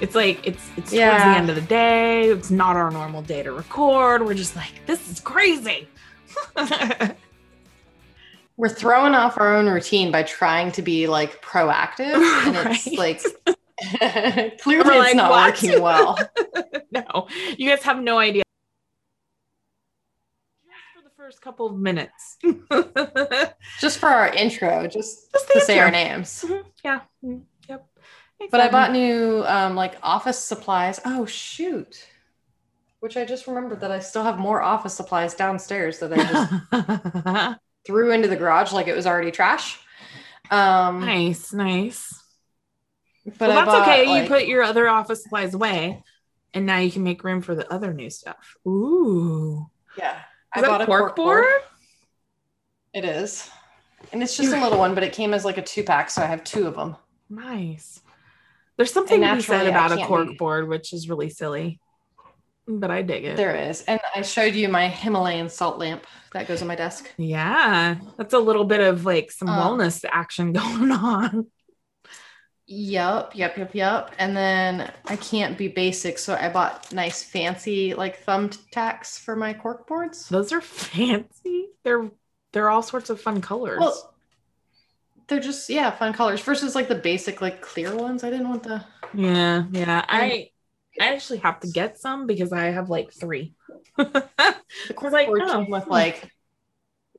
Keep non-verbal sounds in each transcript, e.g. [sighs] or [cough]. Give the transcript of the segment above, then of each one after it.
It's like it's it's towards the end of the day. It's not our normal day to record. We're just like, this is crazy. [laughs] We're throwing off our own routine by trying to be like proactive, [laughs] and it's Right. like [laughs] clearly We're it's like, not "What?" working well. no, you guys have no idea. Just for the first couple of minutes. Just for our intro, just Just to say our intro. names. Mhm, Yeah. mm, But I bought new um, like office supplies. Oh shoot! Which I just remembered that I still have more office supplies downstairs that I just [laughs] threw into the garage like it was already trash. Um, nice, nice. but well, that's bought, okay. like- you put your other office supplies away, and now you can make room for the other new stuff. Ooh. yeah. Is that cork board? It is, and it's just a little one, but it came as like a two pack, so I have two of them. Nice. There's something to be said about a cork be- board, which is really silly, but I dig it. There is, and I showed you my Himalayan salt lamp that goes on my desk. Yeah, that's a little bit of like some Um, wellness action [laughs] going on. Yep, yep, yep, yep. And then I can't be basic, so I bought nice fancy like thumbtacks for my cork boards. Those are [laughs] fancy. They're they're all sorts of fun colors. Well, they're just yeah, fun colors versus like the basic like clear ones. I didn't want the yeah, yeah. I I actually have to get some because I have like three. cork [laughs] like, oh, with like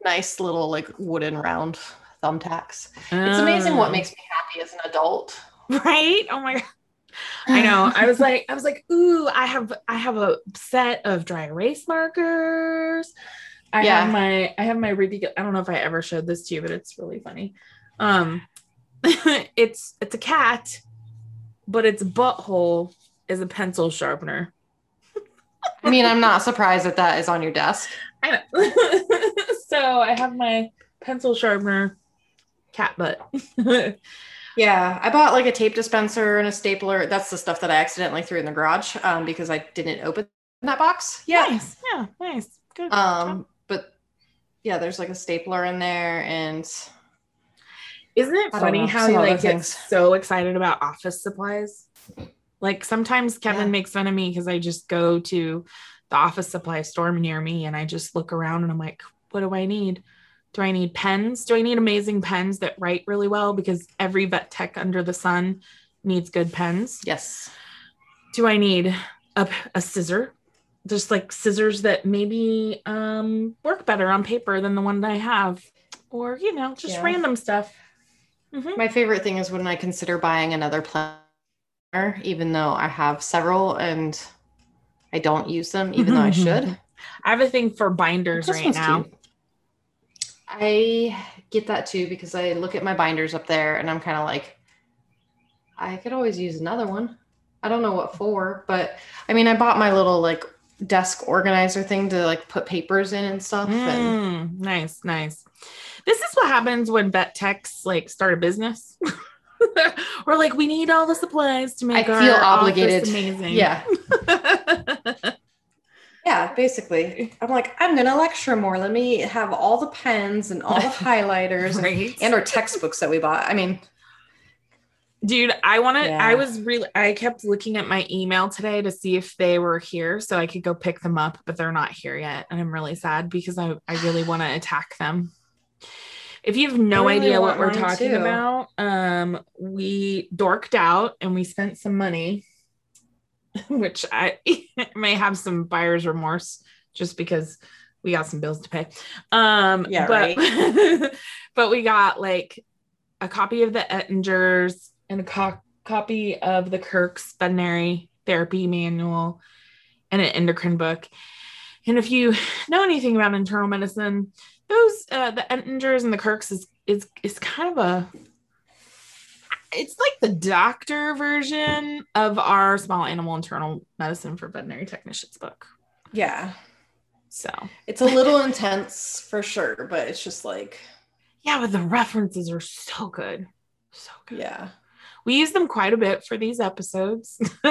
nice little like wooden round thumbtacks. It's amazing what Oh. makes me happy as an adult. [laughs] right. Oh my god. [laughs] I know. I was like, I was like, ooh, I have I have a set of dry erase markers. I Yeah. have my I have my ridiculous. I don't know if I ever showed this to you, but it's really funny. Um, [laughs] it's it's a cat, but its butthole is a pencil sharpener. I mean, I'm not surprised that that is on your desk. I know. [laughs] so I have my pencil sharpener cat butt. [laughs] Yeah, I bought like a tape dispenser and a stapler. That's the stuff that I accidentally threw in the garage um, because I didn't open that box. Yeah. Nice. Yeah. Nice. Good. Um, but yeah, there's like a stapler in there, and Isn't it funny know, how you like get so excited about office supplies? Like sometimes Kevin Yeah. makes fun of me because I just go to the office supply store near me and I just look around and I'm like, what do I need? Do I need pens? Do I need amazing pens that write really well? Because every vet tech under the sun needs good pens. yes, Do I need a, a scissor? Just like scissors that maybe um, work better on paper than the one that I have, or you know, just Yeah. random stuff. Mhm. my favorite thing is when I consider buying another planner, even though I have several and I don't use them, even though I should. I have a thing for binders right now. cute. I get that too because I look at my binders up there and I'm kind of like, I could always use another one. I don't know what for, but I mean, I bought my little like desk organizer thing to like put papers in and stuff. And Mm, nice, nice. This is what happens when vet techs like start a business. [laughs] We're like, we need all the supplies to I make our feel office obligated. amazing. Yeah. [laughs] Yeah, basically. I'm like, I'm going to lecture more. Let me have all the pens and all the [laughs] highlighters and, right. and our textbooks that we bought. I mean, Dude, I want to. I was really. I kept looking at my email today to see if they were here, so I could go pick them up, but they're not here yet, and I'm really sad because I I really want to [sighs] attack them. If you have no really idea what we're talking too. about, um, we dorked out and we spent some money, [laughs] which I [laughs] may have some buyer's remorse just because we got some bills to pay. Um, Yeah, but [laughs] but we got like a copy of the Ettingers and a co- copy of the Kirk's veterinary therapy manual and an endocrine book. And if you know anything about internal medicine, those uh, the Ettingers and the Kirks is is is kind of a it's like the doctor version of our small animal internal medicine for veterinary technicians book. Yeah. So it's a little intense for sure, but it's just like yeah, but the references are so good. So good. Yeah. We use them quite a bit for these episodes. [laughs]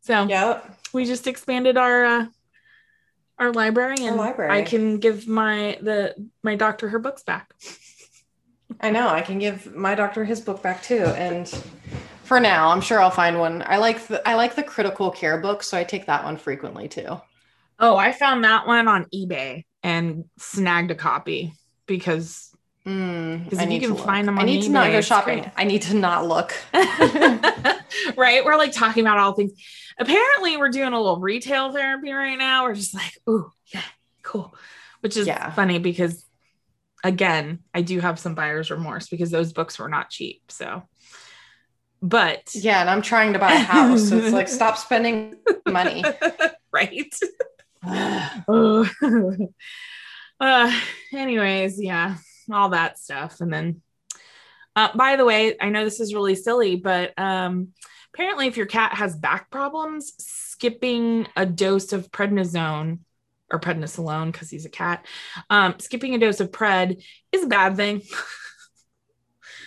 so yeah, we just expanded our uh, our library and our library. I can give my the my doctor her books back. I know. I can give my doctor his book back too. And for now, I'm sure I'll find one. I like the I like the critical care book, so I take that one frequently too. Oh, I found that one on eBay and snagged a copy because Mm, if you can find them I need eBay, to not go shopping. I need to not look. [laughs] [laughs] right? We're like talking about all things. Apparently, we're doing a little retail therapy right now. We're just like, ooh, yeah, cool. Which is Yeah. funny because again, I do have some buyer's remorse because those books were not cheap. So but yeah, and I'm trying to buy a house, so it's like [laughs] stop spending money. right. [sighs] [sighs] Oh. uh, anyways, yeah, all that stuff. And then, uh, by the way, I know this is really silly, but um, apparently, if your cat has back problems, skipping a dose of prednisone or prednisolone because he's a cat, um, skipping a dose of pred is a bad thing. [laughs]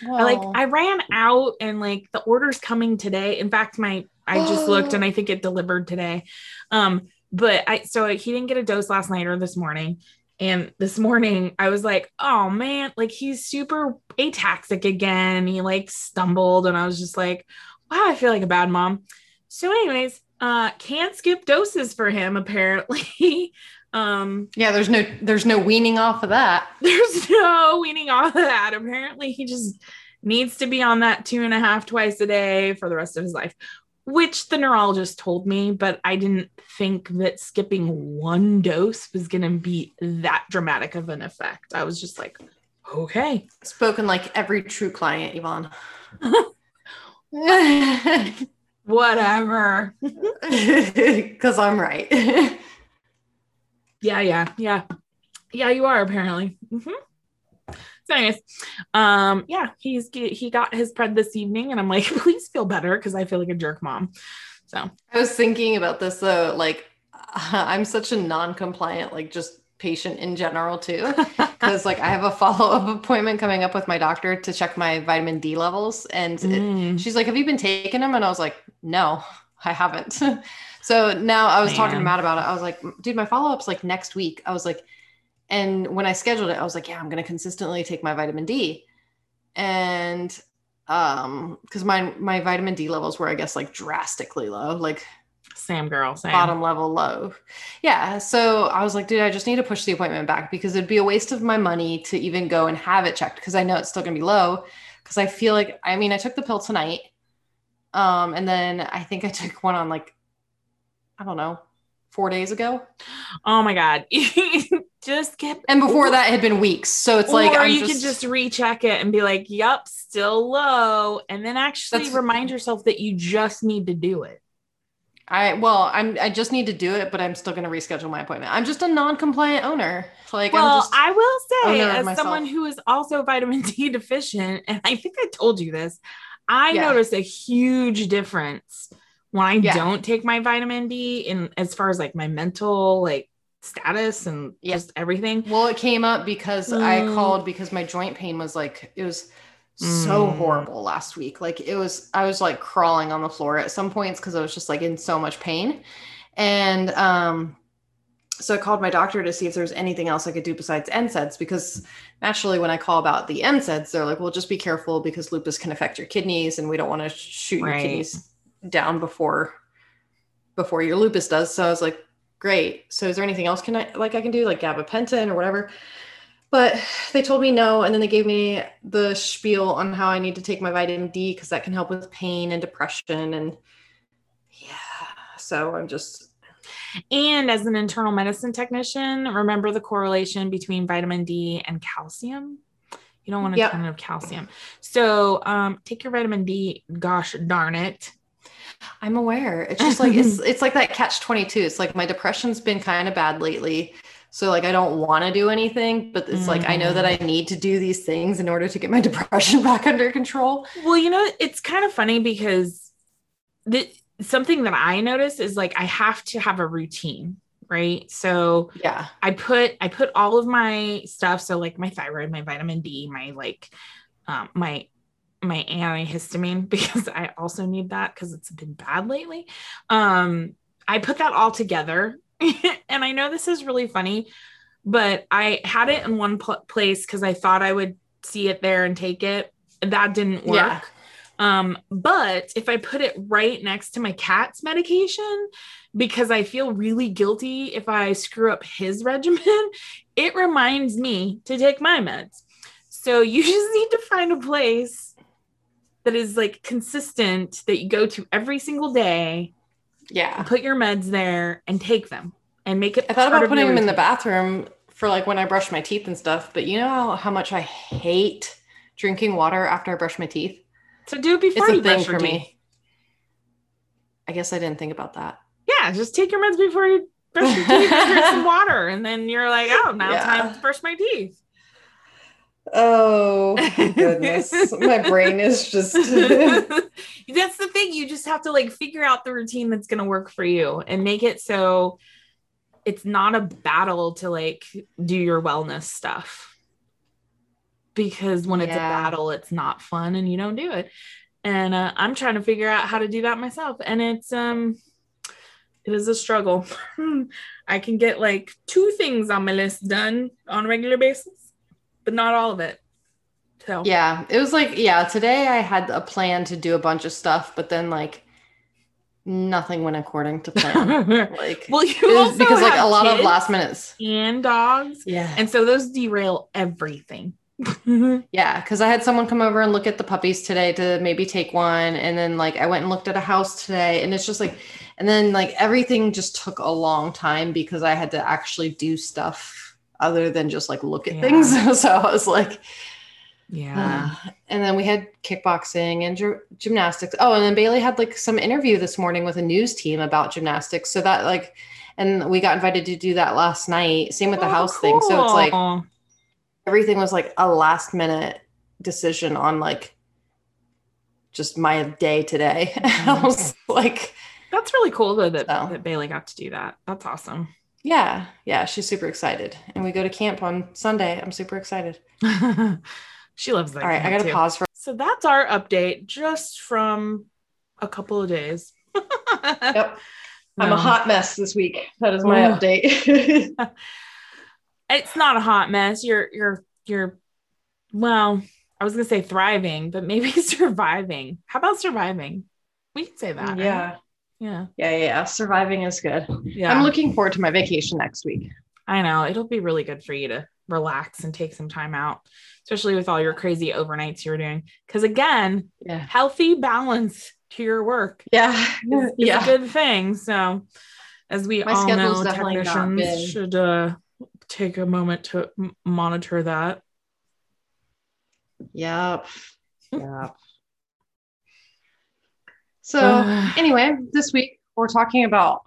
I like I ran out and like the order's coming today. In fact, my I just [gasps] looked and I think it delivered today. Um, but I so he didn't get a dose last night or this morning. And this morning I was like, oh man, like he's super ataxic again. He like stumbled, and I was just like, wow, I feel like a bad mom. So, anyways, uh, can't skip doses for him apparently. [laughs] um, yeah, there's no there's no weaning off of that. [laughs] there's no weaning off of that. Apparently, he just needs to be on that two and a half twice a day for the rest of his life, which the neurologist told me, but I didn't think that skipping one dose was going to be that dramatic of an effect. I was just like, okay. Spoken like every true client, Yvonne. [laughs] Whatever. [laughs] Because I'm right. [laughs] Yeah, yeah, yeah. Yeah, you are apparently. hmm So, anyways, um, yeah, he's he got his pred this evening, and I'm like, [laughs] please feel better because I feel like a jerk mom. So, I was thinking about this though, like [laughs] I'm such a non-compliant, like just patient in general too. [laughs] Because like I have a follow-up appointment coming up with my doctor to check my vitamin D levels. And it- Mm. she's like, Have you been taking them? And I was like, No, I haven't. so now I was talking to Matt about it. I was like, dude, my follow-up's like next week. I was like, and when I scheduled it, I was like, yeah, I'm gonna consistently take my vitamin D. And um, because my my vitamin D levels were, I guess, like drastically low, like Sam girl, Sam. bottom level low. Yeah. So I was like, dude, I just need to push the appointment back because it'd be a waste of my money to even go and have it checked because I know it's still gonna be low. Because I feel like, I mean, I took the pill tonight. Um, and then I think I [laughs] took one on like, I don't know, four days ago. Oh my god, [laughs] just get. And before that had been weeks. So it's like or I'm you just, can just recheck it and be like, "Yup, still low," and then actually remind yourself that you just need to do it. I well, I'm I just need to do it, but I'm still gonna reschedule my appointment. I'm just a non-compliant owner. Like well, I will say, as someone who is also vitamin D [laughs] deficient, and I think I told you this, I Yeah. notice a huge difference when I Yeah. don't take my vitamin D in as far as like my mental like status and Yeah. just everything. Well, it came up because I Mm. called because my joint pain was like it was so Mm. horrible last week. Like it was I was like crawling on the floor at some points because I was just like in so much pain. And um so I called my doctor to see if there's anything else I could do besides NSAIDs because naturally when I call about the NSAIDs, they're like, well, just be careful because lupus can affect your kidneys and we don't want to shoot your kidneys down before before your lupus does. So I was like, great. So is there anything else can I like I can do like gabapentin or whatever? But they told me no, and then they gave me the spiel on how I need to take my vitamin D because that can help with pain and depression and yeah. So I'm just And as an internal medicine technician, remember the correlation between vitamin D and calcium. You don't want a Yep. ton of calcium. So um, take your vitamin D. Gosh darn it. I'm aware. It's just like it's [laughs] it's like that catch 22. It's like my depression's been kind of bad lately. So like I don't want to do anything, but it's like I know that I need to do these things in order to get my [laughs] depression back under control. Well, you know, it's kind of funny because the something that I notice is like I have to have a routine, right? So Yeah. I put I put all of my stuff, so like my thyroid, my vitamin D, my like um my my antihistamine [laughs] because I also need that because it's been bad lately. Um I put that all together [laughs] and I know this is really funny, but I had it in one pl- place because I thought I would see it there and take it. That didn't work. Yeah. Um, but if I put it right next to my cat's medication, because I feel really guilty if I screw up his [laughs] regimen, it reminds me to take my meds. So you just need to find a place that is like consistent that you go to every single day Yeah. put your meds there and take them and make it I thought about putting them in the bathroom for like when I brush my teeth and stuff, but you know how, how much I hate drinking water after I brush my teeth? so do it before It's you a thing brush for teeth. me. I guess I didn't think about that. yeah just take your meds before you brush your teeth [laughs] and drink some water and then you're like oh now Yeah. time to brush my teeth Oh goodness. my brain is just [laughs] [laughs] that's the thing you just have to like figure out the routine that's going to work for you and make it so it's not a battle to like do your wellness stuff. Because when it's a battle it's not fun and you don't do it. And uh, i'm trying to figure out how to do that myself and it's um it is a struggle. [laughs] I can get like two things on my list done on a regular basis but not all of it so Yeah, it was like yeah, today I had a plan to do a bunch of stuff, but then like nothing went according to plan. [laughs] like well you also because like a lot of last minutes. and dogs Yeah. and so those derail everything [laughs] Yeah, because I had someone come over and look at the puppies today to maybe take one. And then like I went and looked at a house today and it's just like and then like everything just took a long time because I had to actually do stuff other than just like look at Yeah. things. [laughs] so I was like, yeah Uh, and then we had kickboxing and gy- gymnastics. Oh, and then Bailey had like some interview this morning with a news team about gymnastics. So that like, and we got invited to do that last night. Same with the Oh, house thing. So it's like everything was like a last minute decision on like just my day today. [laughs] I was like, that's really cool though that, So. that bailey got to do that that's awesome yeah, yeah, she's super excited. And we go to camp on Sunday. I'm super excited. [laughs] she loves that All right, I got to pause for. so that's our update just from a couple of days [laughs] Yep. I'm a hot mess this week. That is my Ugh. update. [laughs] it's not a hot mess you're you're you're well i was gonna say thriving but maybe surviving how about surviving we can say that right? Yeah. yeah Yeah. Surviving is good. yeah I'm looking forward to my vacation next week. I know it'll be really good for you to relax and take some time out, especially with all your crazy overnights you're doing. Because again, Yeah. healthy balance to your work Yeah. is, [laughs] is yeah. a good thing. So, as we My all know, technicians should uh, take a moment to m- monitor that. Yep. Yep. So [sighs] anyway, this week we're talking about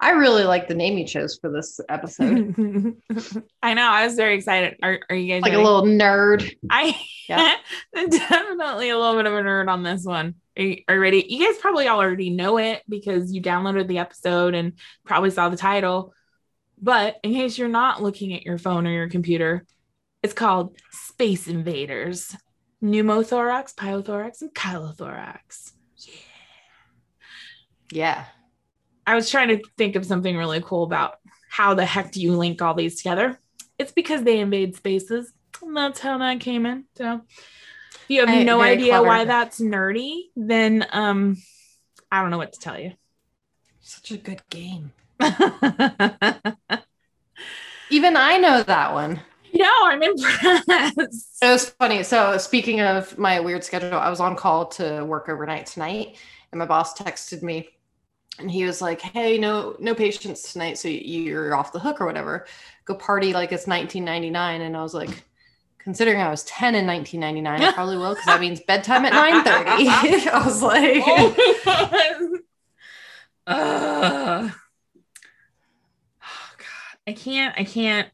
I really like the name you chose for this episode. [laughs] I know. I was very excited. Are, are you guys like a little nerd. I Yeah. [laughs] definitely a little bit of a nerd on this one. Are you, are you ready? You guys probably already know it because you downloaded the episode and probably saw the title. But in case you're not looking at your phone or your computer, it's called Space Invaders Pneumothorax, Pyothorax, and Chylothorax. Yeah. I was trying to think of something really cool about how the heck do you link all these together? It's because they invade spaces. And that's how that came in. So if you have I- no idea clever. why that's nerdy, then um I don't know what to tell you. Such a good game. [laughs] Even I know that one. no, I'm impressed. It was funny. So speaking of my weird schedule, I was on call to work overnight tonight, and my boss texted me, and he was like, "Hey, no, no patients tonight, so you're off the hook or whatever. Go party like it's 1999." And I was like, considering I was 10 in 1999, I probably will because that means bedtime at 9:30. [laughs] I was like, oh. Oh, God. [sighs] I can't, I can't,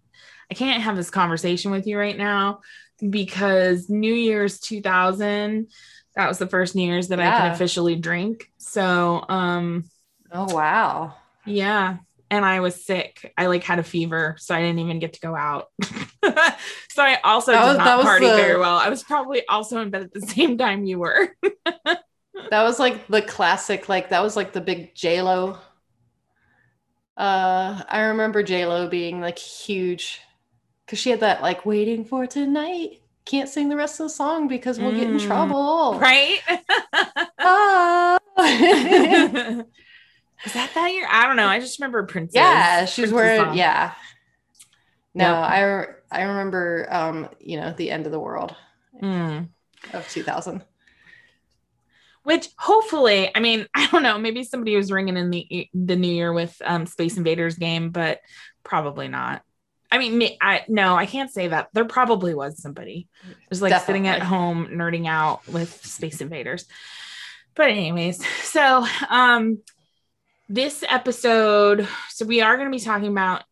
I can't have this conversation with you right now because New Year's 2000, that was the first New Year's that I Yeah. can officially drink. So, um, Oh wow. yeah. And I was sick. I like had a fever, so I didn't even get to go out. [laughs] so I also That did was- not party the- very well. I was probably also in bed at the [laughs] same time you were. [laughs] That was like the classic, like that was like the big J Lo. Uh, I remember J Lo being like huge because she had that like waiting for tonight. Can't sing the rest of the song because we'll get in Mm, trouble. right? Ah. Was that that year? I don't know. I just remember Princess. yeah, she was wearing. song. Yeah. No, Yep. I re- I remember. Um, you know, the end of the world Mm. of 2000. Which hopefully, I mean, [laughs] I don't know. Maybe somebody was ringing in the the new year with um, Space Invaders game, but probably not. I mean, I no, I can't say that. There probably was somebody just like sitting at home nerding out with Space Invaders. But anyways, [laughs] so um, this episode, so we are going to be talking about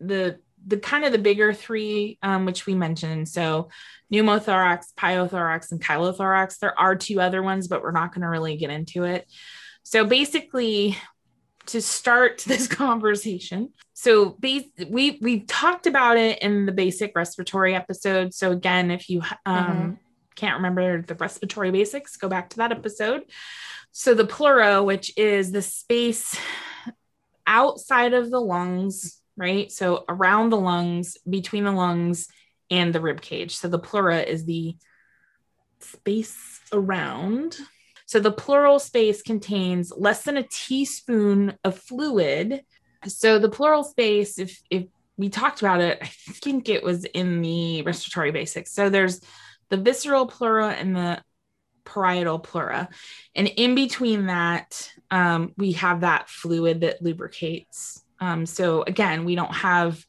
the the kind of the bigger three, um, which we mentioned. So pneumothorax, pyothorax, and chylothorax. There are two other ones, but we're not going to really get into it. So basically, to start [laughs] this conversation, so bas- we we talked about it in the basic respiratory episode. So again, if you um, Mhm. can't remember the respiratory basics, go back to that episode. So the pleura, which is the space outside of the lungs, right? So around the lungs, between the lungs and the rib cage. So the pleura is the space around. So the pleural space contains less than a teaspoon of fluid. So the pleural space, if if we talked about it, I think it was in the respiratory basics. So there's the visceral pleura and the parietal pleura. And in between that, um, we have that fluid that lubricates. Um, so again, we don't have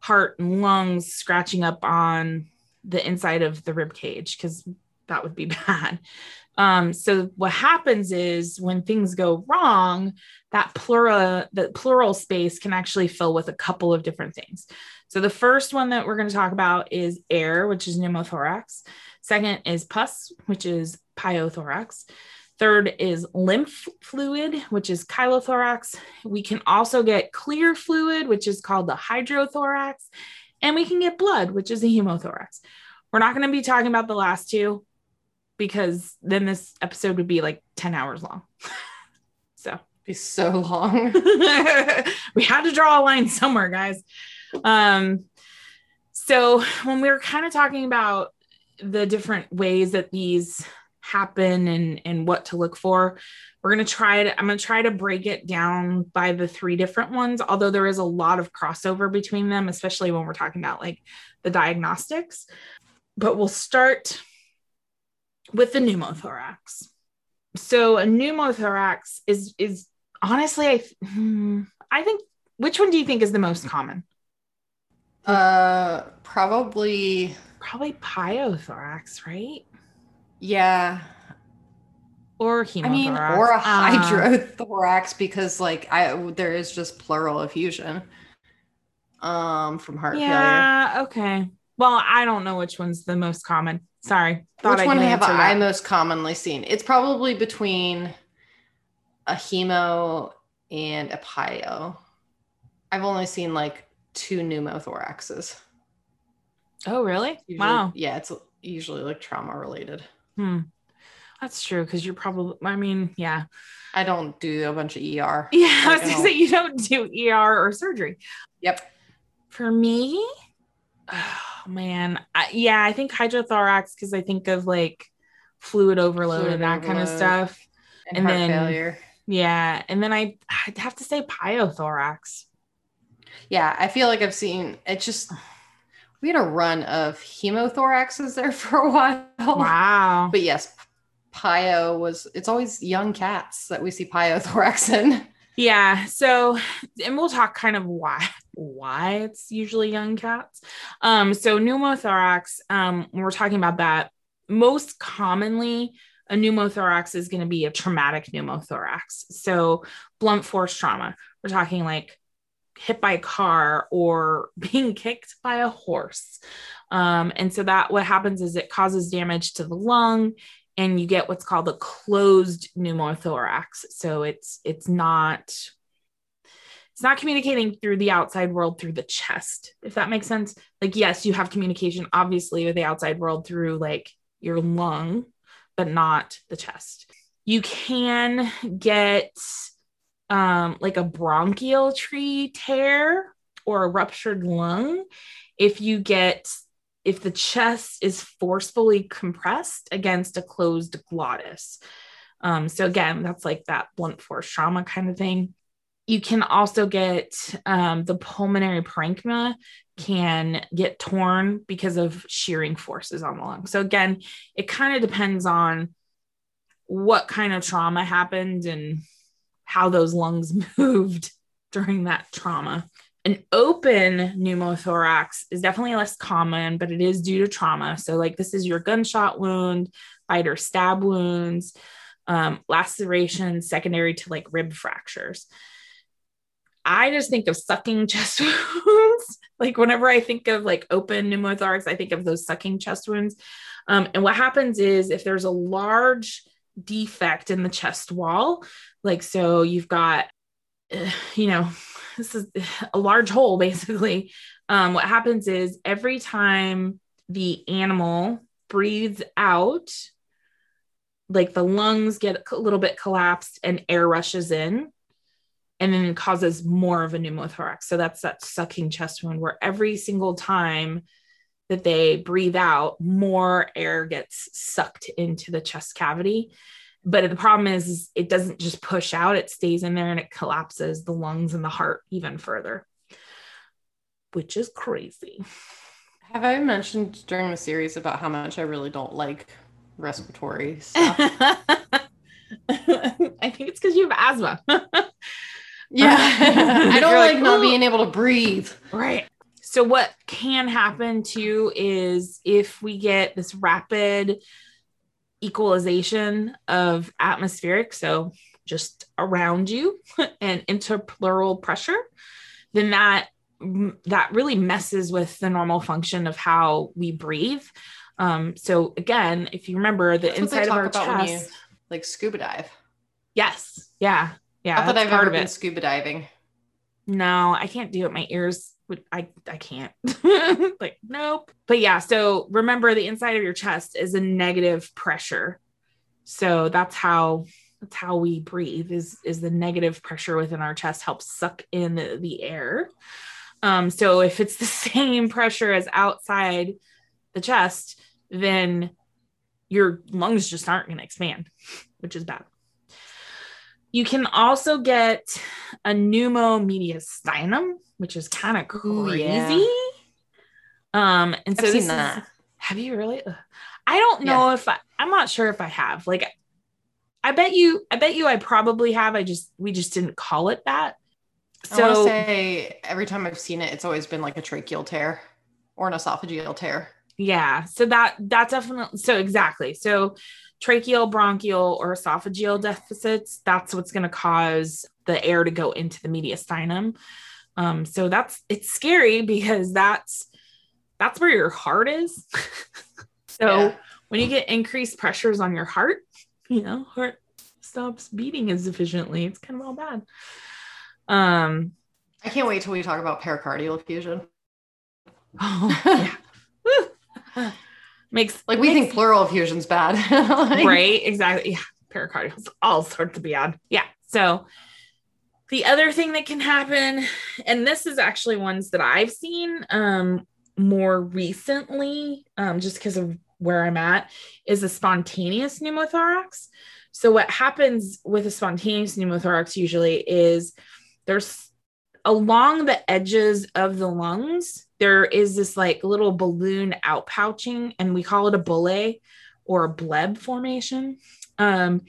heart and lungs scratching up on the inside of the rib cage because that would be [laughs] bad. Um, so what happens is when things go wrong, that pleura, the pleural space can actually fill with a couple of different things. So the first one that we're going to talk about is air, which is pneumothorax. Second is pus, which is pyothorax. Third is lymph fluid, which is chylothorax. We can also get clear fluid, which is called the hydrothorax. And we can get blood, which is a hemothorax. We're not going to be talking about the last two because then this episode would be like 10 hours long. [laughs] so Be so long. [laughs] [laughs] we had to draw a line somewhere, guys. Um, so when we were kind of talking about the different ways that these happen and and what to look for, we're gonna try to. I'm gonna try to break it down by the three different ones. Although there is a lot of crossover between them, especially when we're talking about like the diagnostics. But we'll start with the pneumothorax. So a pneumothorax is is honestly, I hmm, I think which one do you think is the most common? uh, probably. Probably pyothorax, right? Yeah. Or I mean, or a Uh, hydrothorax because like I there is just pleural effusion um from heart failure. yeah. Okay. Well, I don't know which one's the most common. Sorry. Thought Which I one have answer I that. most commonly seen? It's probably between a hemo and a pyo. I've only seen like two pneumothoraxes. Oh, really? Usually- wow. Yeah, it's usually like trauma related. Hmm. That's true because you're probably. I mean, yeah. I don't do a bunch of ER. [laughs] Yeah. I was Like, I gonna say you don't do ER or surgery. Yep. For me, oh man, I, yeah, I think hydrothorax because I think of like fluid overload Fluid and that kind of stuff. And, And heart then- failure. Yeah, and then I I'd have to say pyothorax. Yeah, I feel like I've seen it just we had a run of hemothoraxes there [laughs] for a while. Wow. But yes, pyo was it's always young cats that we see pyothorax in. Yeah. So, and we'll talk kind of why why it's usually young cats. Um, so pneumothorax, um, when we're talking about that, most commonly a pneumothorax is going to be a traumatic pneumothorax. So blunt force trauma. We're talking like hit by a car or [laughs] being kicked by a horse. Um, and so that what happens is it causes damage to the lung and you get what's called a closed pneumothorax. So it's it's not it's not communicating through the outside world through the chest, if that makes sense. Like, yes, you have communication obviously with the outside world through like your lung, but not the chest. You can get um, like a bronchial tree tear or a ruptured lung if you get if the chest is forcefully compressed against a closed glottis. Um, so again, that's like that blunt force trauma kind of thing. You can also get um, the pulmonary parenchyma can get torn because of shearing forces on the lung. So again, it kind of depends on what kind of trauma happened and how those lungs [laughs] moved during that trauma. An open pneumothorax is definitely less common, but it is due to trauma. So, like, this is your gunshot wound, bite or stab wounds, um, lacerations secondary to like rib fractures. I just think of sucking [laughs] chest wounds. like, whenever I think of like open pneumothorax, I think of those sucking chest wounds. Um, and what happens is if there's a large defect in the chest wall, like, so you've got, uh, you know, this is a large hole [laughs] basically. Um, what happens is every time the animal breathes out, like the lungs get a little bit collapsed and air rushes in and then it causes more of a pneumothorax. So that's that sucking chest wound where every single time that they breathe out, more air gets sucked into the chest cavity. But the problem is, is, it doesn't just push out it stays in there and it collapses the lungs and the heart even further which is crazy. Have i mentioned during the series about how much i really don't like respiratory [laughs] stuff? I think it's because you have asthma. Yeah. [laughs] I don't like, like not being able to breathe. Right so what can happen too is if we get this rapid equalization of atmospheric, so just around you [laughs] and intrapleural pressure, then that that really messes with the normal function of how we breathe. Um, so again, if you remember the That's inside of our chest, you, like scuba dive. Yes. Yeah. Yeah. Not that I've ever been scuba diving. No, I can't do it. My ears I I can't. [laughs] like nope. But yeah, so remember the inside of your chest is a negative pressure. So that's how that's how we breathe is is the negative pressure within our chest helps suck in the, the air. Um so if it's the [laughs] same pressure as outside the chest, then your lungs just aren't going to expand, which is bad. You can also get a pneumomediastinum, which is kind of crazy. Yeah. Um, and so I've this is, have you really? I don't know yeah. if I, I'm not sure if I have. Like, I bet you, I bet you, I probably have. I just, we just didn't call it that. So, I want to say every time I've seen it, it's always been like a tracheal tear or an esophageal tear. Yeah. So that, that definitely, so exactly. So tracheal, bronchial, or esophageal deficits, that's what's going to cause the air to go into the mediastinum. Um, so that's it's scary because that's that's where your heart is. [laughs] so yeah. when you get increased pressures on your heart, you know, heart stops beating as efficiently. It's kind of all bad. Um, I can't wait till we talk about pericardial effusion. Oh, [laughs] yeah. makes like we makes, think pleural effusion's bad, [laughs] like, right? Exactly. Yeah, pericardial, all sorts of bad. Yeah. So the other thing that can happen, and this is actually ones that I've seen um, more recently, um, just because of where I'm at, is a spontaneous pneumothorax. So, what happens with a spontaneous pneumothorax usually is there's along the edges of the lungs, there is this like little balloon outpouching, and we call it a bulla or a bleb formation. Um,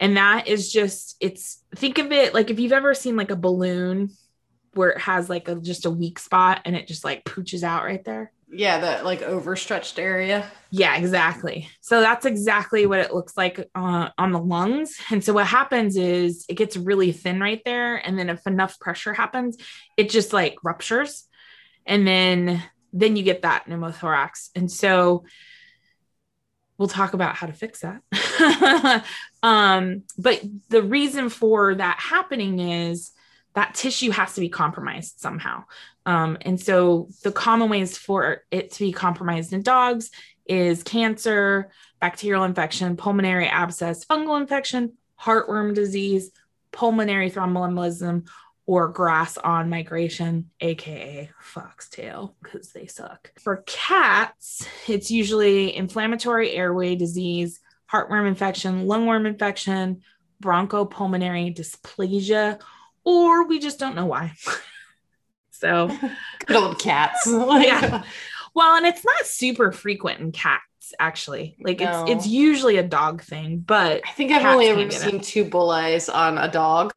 and that is just it's think of it like if you've ever seen like a balloon where it has like a just a weak spot and it just like pooches out right there Yeah, that like overstretched area. Yeah, exactly. So that's exactly what it looks like uh, on the lungs. And so what happens is it gets really thin right there. And then if enough pressure happens, it just like ruptures. And then then you get that pneumothorax. And so we'll talk about how to fix that. [laughs] um, but the reason for that happening is that tissue has to be compromised somehow. Um, and so the common ways for it to be compromised in dogs is cancer, bacterial infection, pulmonary abscess, fungal infection, heartworm disease, pulmonary thromboembolism, or grass awn migration, aka foxtail, because they suck. For cats, it's usually inflammatory airway disease, heartworm infection, lungworm infection, bronchopulmonary dysplasia, or we just don't know why. [laughs] so, [laughs] good old cats. [laughs] yeah. Well, and it's not super frequent in cats actually. Like no. it's it's usually a dog thing, but I think I've only ever seen it. two bullae on a dog.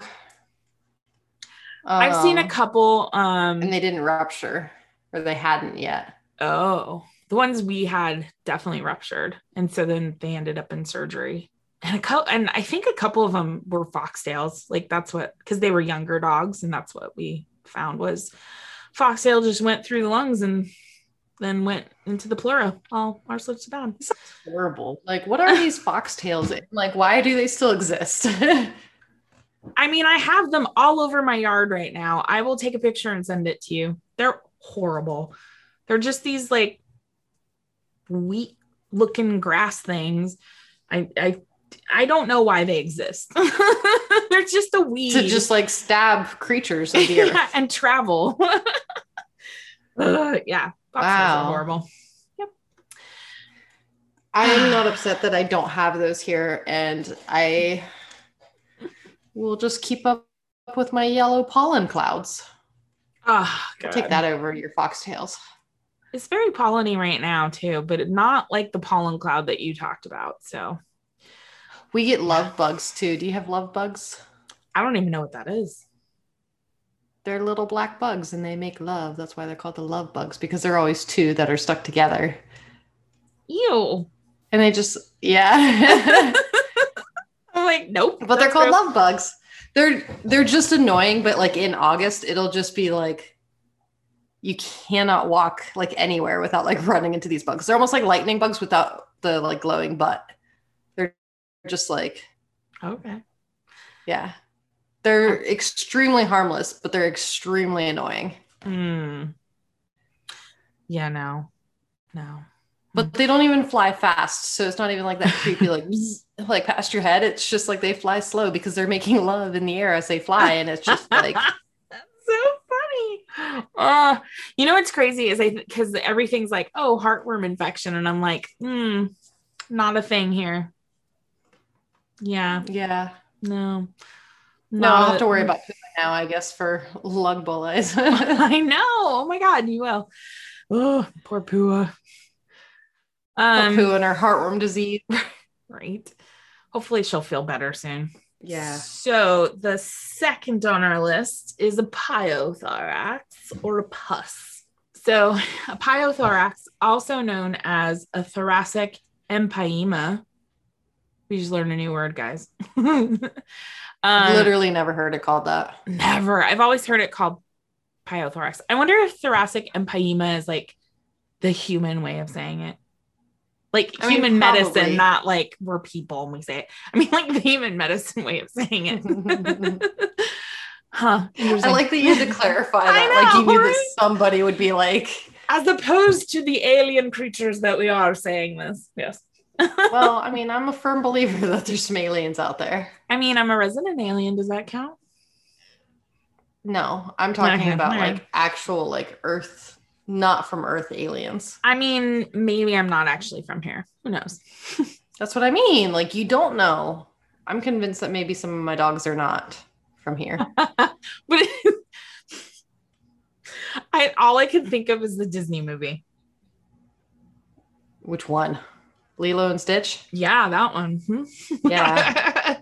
I've seen a um, couple um and they didn't rupture or they hadn't yet. Oh, the ones we had definitely ruptured. And so then they ended up in surgery. And a couple and I think a couple of them were foxtails. Like that's what because they were younger dogs and that's what we found was foxtail just went through the lungs and then went into the pleura all ours lived down. horrible. Like what are these [laughs] foxtails? Like why do they still exist? [laughs] I mean, I have them all over my yard right now. I will take a picture and send it to you. They're horrible. They're just these like wheat looking grass things. I I I don't know why they exist. [laughs] They're just a weed to just like stab creatures of the [laughs] earth yeah, and travel. [laughs] uh, yeah, wow, horrible. Yep. I am not upset that I don't have those here, and I we'll just keep up with my yellow pollen clouds. Oh, take that over your foxtails. It's very polleny right now too, but not like the pollen cloud that you talked about. So we get love bugs too. Do you have love bugs? I don't even know what that is. They're little black bugs and they make love. That's why they're called the love bugs because they're always two that are stuck together. Ew. And they just, yeah. [laughs] I'm like, nope. But they're called love bugs. They're they're just annoying, but like in August, it'll just be like you cannot walk like anywhere without like [laughs] running into these bugs. They're almost like lightning bugs without the like glowing butt. They're just like okay. Yeah. They're extremely harmless, but they're extremely annoying. Hmm. Yeah, no. No but they don't even fly fast so it's not even like that creepy like [laughs] like past your head it's just like they fly slow because they're making love in the air as they fly and it's just like [laughs] so uh you know what's crazy is i because everything's like oh heartworm infection and i'm like hmm not a thing here yeah yeah no no, I'll have to worry about now, I guess, for lug bullies. [laughs] I know. Oh my God, you will. Oh, poor Pua. Um, poo and her heartworm disease. [laughs] right. Hopefully she'll feel better soon. Yeah. So the second on our list is a pyothorax or a pus. So [laughs] a pyothorax, also known as a thoracic empyema. We just learned a new word, guys. [laughs] um, Literally never heard it called that. Never. I've always heard it called pyothorax. I wonder if thoracic empyema is like the human way of saying it like I human mean, medicine, not like we're people and we say it. I mean, like the human medicine way of saying it. [laughs] huh. I like that you had to [laughs] clarify that. Know, like you knew right? that somebody would be like, as opposed to the alien creatures that we are saying this. Yes. [laughs] well, I mean, I'm a firm believer that there's some aliens out there. I mean, I'm a resident alien. Does that count? No, I'm talking okay, about right. like actual like Earth not from Earth aliens. I mean, maybe I'm not actually from here. Who knows? [laughs] That's what I mean. Like, you don't know. I'm convinced that maybe some of my dogs are not from here. [laughs] but [laughs] I all I can think of is the Disney movie. Which one? Lilo and Stitch? Yeah, that one. Hmm. yeah.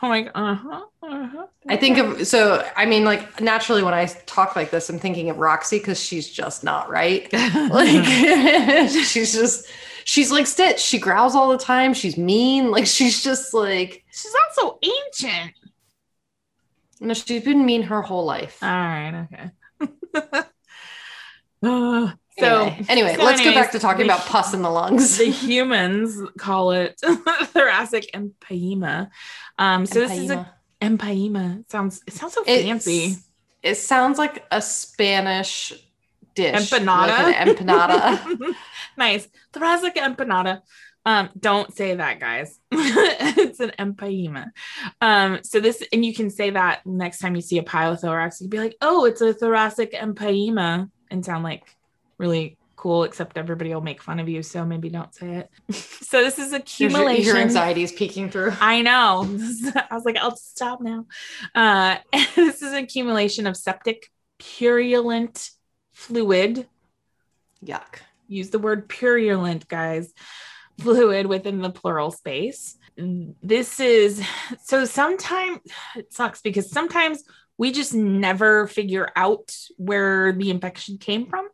I'm like, uh huh, uh huh. I think of so. I mean, like naturally, when I talk like this, I'm thinking of Roxy because she's just not right. [laughs] Like [laughs] she's just she's like Stitch. She growls all the time. She's mean. [laughs] Like she's just like she's not so ancient. no. She's been mean her whole life. All right, okay. Uh, so anyway, anyway so let's go back to talking the- about pus in the lungs. the humans call it thoracic empyema. Um, so this is a empyema. It sounds it sounds so It's- fancy. It sounds like a Spanish dish. Empanada. like an empanada. [laughs] [laughs] nice. Thoracic empanada. Um, don't say that, guys. [laughs] it's an empyema. Um, so this, and you can say that next time you see a pyothorax, you'd be like, oh, it's a thoracic empyema, and sound like really cool, except everybody will make fun of you. So maybe don't say it. [laughs] so this is Your, accumulation. your anxiety is peeking through. [laughs] I know. [laughs] I was like, I'll stop now. Uh, this is accumulation of septic purulent fluid. Yuck. Use the word purulent, guys. Fluid within the pleural space. This is so sometimes it sucks because sometimes we just never figure out where the infection came from.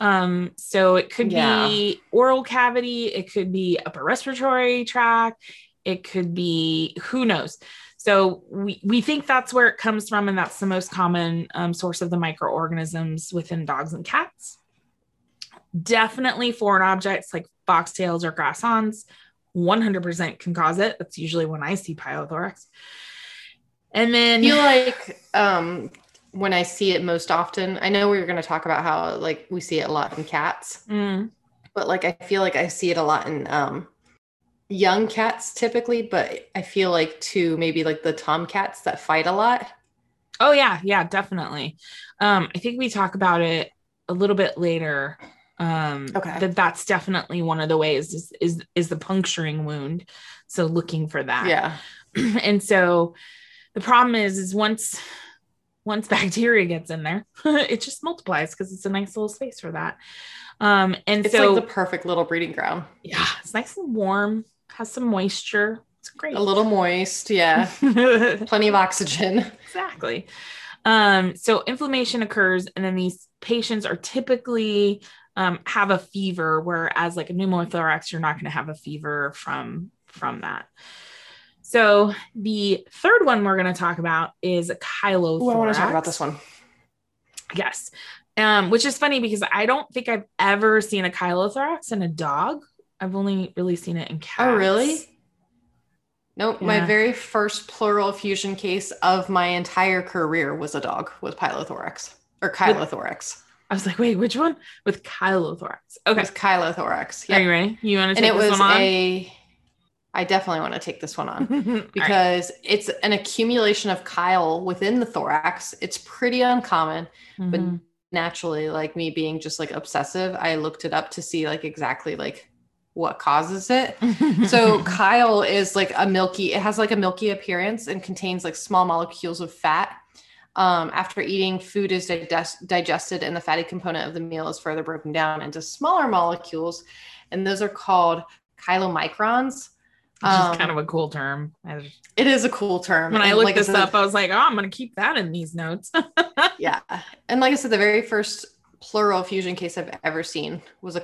Um, so it could Yeah. be oral cavity, it could be upper respiratory tract, it could be who knows. So we, we think that's where it comes from, and that's the most common um, source of the microorganisms within dogs and cats. Definitely foreign objects like foxtails or grass awns, 100% can cause it. That's usually when I see pyothorax. And then you like um, when I see it most often, I know we were going to talk about how like we see it a lot in cats, Mm, but like I feel like I see it a lot in um, young cats typically, but I feel like too maybe like the tomcats that fight a lot. Oh yeah, yeah, definitely. Um, I think we talk about it a little bit later. Um, Okay. that that's definitely one of the ways is is is the puncturing wound. So looking for that. Yeah. [clears throat] and so the problem is is once once [laughs] bacteria gets in there, [laughs] it just multiplies because it's a nice little space for that. Um, and It's so like the perfect little breeding ground. yeah, it's nice and warm, has some moisture. It's great. A little moist. Yeah. [laughs] Plenty of oxygen. exactly. Um, so inflammation occurs, and then these patients are typically um, have a fever, whereas like a pneumothorax, you're not going to have a fever from from that. So the third one we're going to talk about is a chylothorax. Ooh, I want to talk about this one. Yes. Um, which is funny because I don't think I've ever seen a chylothorax in a dog. I've only really seen it in cats. Oh, really? Nope. Yeah. My very first pleural effusion case of my entire career was a dog with pyothorax or chylothorax. I was like, wait, which one? With chylothorax. It Okay. was chylothorax. Are you ready? You want to And take it this was one on? a, I definitely want to take this one on [laughs] All right. because it's an accumulation of chyle within the thorax. It's pretty uncommon, but Mhm. naturally, like me being just like obsessive, I looked it up to see like exactly like what causes it. [laughs] So chyle is like a milky, it has like a milky appearance and contains like small molecules of fat. Um, after eating, food is digest- digested and the fatty component of the meal is further broken down into smaller molecules. And those are called chylomicrons. Which is Um, kind of a cool term. Just- It is a cool term. when I looked like this said, up, I was like, oh, I'm going to keep that in these notes. [laughs] yeah. And like I said, the very first pleural fusion case I've ever seen was a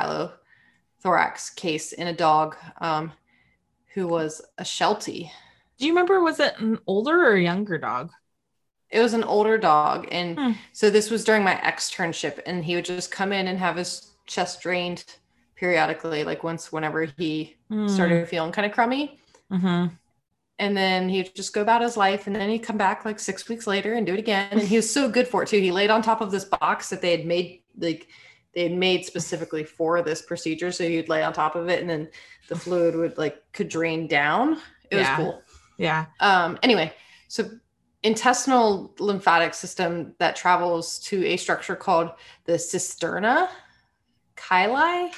chylothorax case in a dog um, who was a Sheltie. Do you remember, was it an older or a younger dog? It was an older dog. And Hmm. so this was during my externship, and he would just come in and have his chest drained periodically, like once whenever he Hmm. started feeling kind of crummy. Mhm. And then he'd just go about his life, and then he'd come back like six weeks later and do it again. And he was so good for it too. He laid on top of this box that they had made, like they had made specifically for this procedure. So you'd lay on top of it, and then the fluid would like could drain down. It Yeah. was cool. Yeah. Um, anyway, so intestinal lymphatic system that travels to a structure called the cisterna chyli.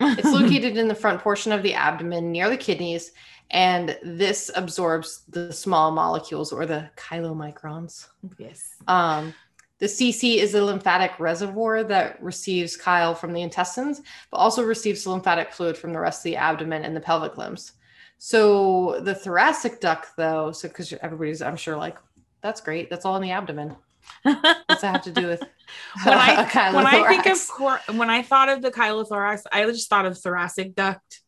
[laughs] It's located in the front portion of the abdomen near the kidneys, and this absorbs the small molecules or the chylomicrons. yes. Um, the CC is a lymphatic reservoir that receives chyle from the intestines, but also receives lymphatic fluid from the rest of the abdomen and the pelvic limbs. So the thoracic duct, though, so because everybody's, I'm sure, like, that's great. That's all in the abdomen. What's that have to do with [laughs] when [laughs] I when I think of cor- when I thought of the chylothorax, I just thought of thoracic duct.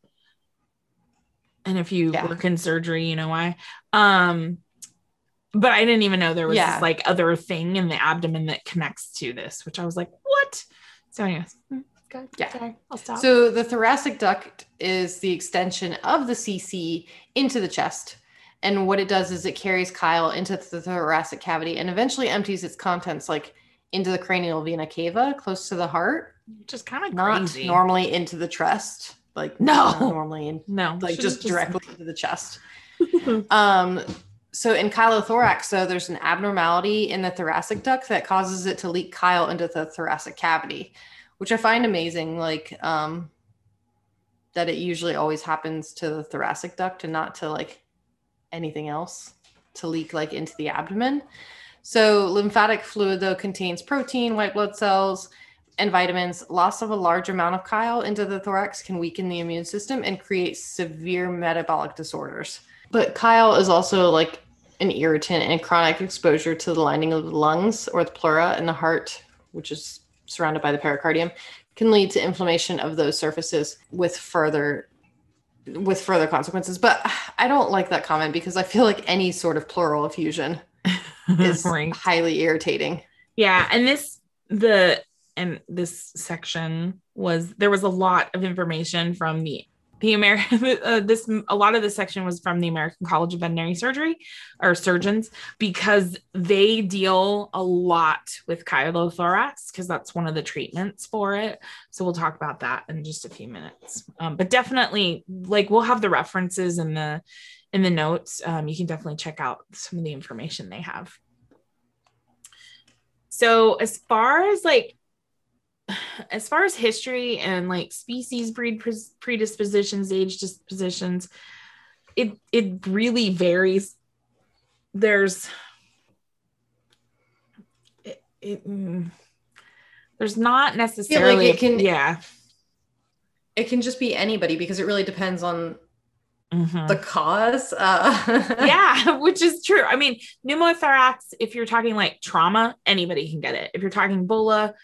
And if you Yeah. work in surgery, you know why. Um, but I didn't even know there was Yeah. this like other thing in the abdomen that connects to this, which I was like, what? So, anyways, good. Yeah. Sorry, I'll stop. So the thoracic duct is the extension of the CC into the chest. And what it does is it carries chyle into the thoracic cavity and eventually empties its contents like into the cranial vena cava close to the heart, just kind of not crazy. normally into the chest, like No. normally in, no, like should've just directly into the chest. [laughs] Um, so in chylothorax, so there's an abnormality in the thoracic duct that causes it to leak chyle into the thoracic cavity, which I find amazing. Like um, that it usually always happens to the thoracic duct and not to like anything else to leak like into the abdomen. So lymphatic fluid though contains protein, white blood cells, and vitamins. Loss of a large amount of chyle into the thorax can weaken the immune system and create severe metabolic disorders. But chyle is also like an irritant and chronic exposure to the lining of the lungs or the pleura and the heart, which is surrounded by the pericardium, can lead to inflammation of those surfaces with further with further consequences. But I don't like that comment because I feel like any sort of pleural effusion [laughs] is right. highly irritating. Yeah, and this the and this section was there was a lot of information from the the American [laughs] uh, this a lot of this section was from the American College of Veterinary Surgery or surgeons because they deal a lot with chylothorax because that's one of the treatments for it. So we'll talk about that in just a few minutes. Um, but definitely, like we'll have the references in the in the notes. Um, you can definitely check out some of the information they have. So as far as like as far as history and like species breed predispositions, age dispositions, it it really varies. There's it, it, mm, there's not necessarily it can- yeah It can just be anybody because it really depends on Mhm. the cause. Uh, [laughs] yeah, [laughs] which is true. I mean, pneumothorax, if you're talking like trauma, anybody can get it. If you're talking a bulla,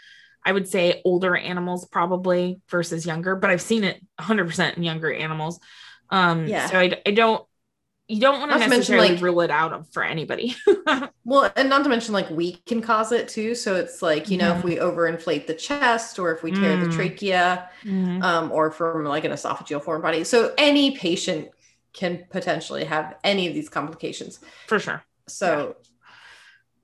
I would say older animals probably versus younger, but I've seen it 100% in younger animals. Um, Yeah. So I, I don't, you don't want to Not to mention, necessarily like- rule it out for anybody. [laughs] Well, and not to mention like we can cause it too. So it's like, you know, Mhm. if we overinflate the chest or if we tear Mm. the trachea, Mhm. um, or from like an esophageal foreign body. So any patient can potentially have any of these complications. For sure. So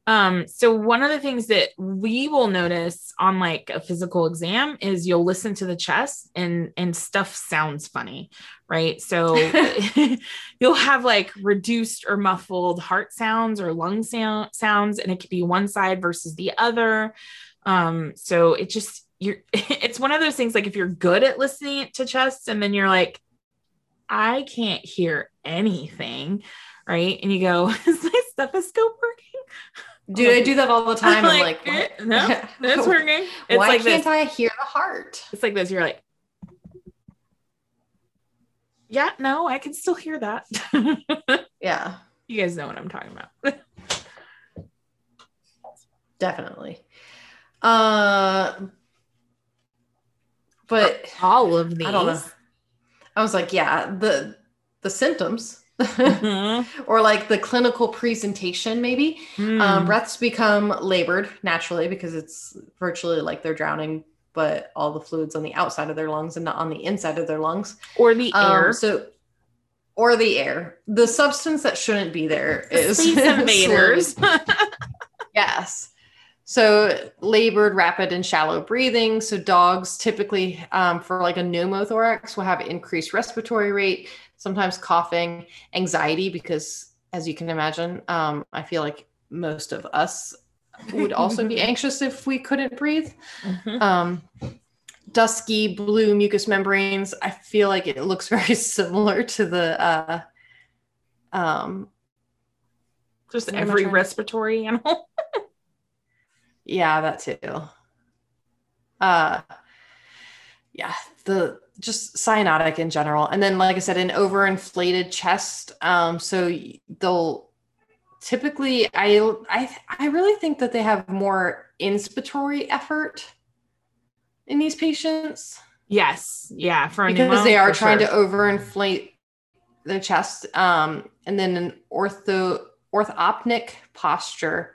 Um, so one of the things that we will notice on like a physical exam is you'll listen to the chest and and stuff sounds funny, right? So [laughs] [laughs] you'll have like reduced or muffled heart sounds or lung sound sounds, and it could be one side versus the other. Um, so it just you're [laughs] it's one of those things like if you're good at listening to chest and then you're like, I can't hear anything, right? And you go, is my stethoscope working? Dude, I do that all the [laughs] time. I'm like, eh, no, that's [laughs] working. It's Why like can't this. I hear the heart? It's like this. You're like, yeah, no, I can still hear that. [laughs] Yeah, you guys know what I'm talking about. definitely. Uh, but All of these. I don't know. I was like, yeah, the the symptoms Mhm. [laughs] or like the clinical presentation, maybe. Mm. Um, breaths become labored naturally because it's virtually like they're drowning, but all the fluids on the outside of their lungs and not on the inside of their lungs. or the Um, air. so, or the air, the substance that shouldn't be there The is [laughs] invaders. [laughs] yes. So labored, rapid, and shallow breathing. So dogs typically, um, for like a pneumothorax, will have increased respiratory rate, sometimes coughing, anxiety, because as you can imagine, um, I feel like most of us would also be [laughs] anxious if we couldn't breathe. Mhm. Um, dusky blue mucous membranes. I feel like it looks [laughs] very similar to the uh, um, Just What am I every respiratory animal. [laughs] Yeah, that too. Uh yeah, the just cyanotic in general. And then, like I said, an overinflated chest. Um, so they'll typically, I, I, I really think that they have more inspiratory effort in these patients. Yes. Yeah. For because pneumo, they are trying sure. to overinflate their chest. Um, and then an ortho orthopneic posture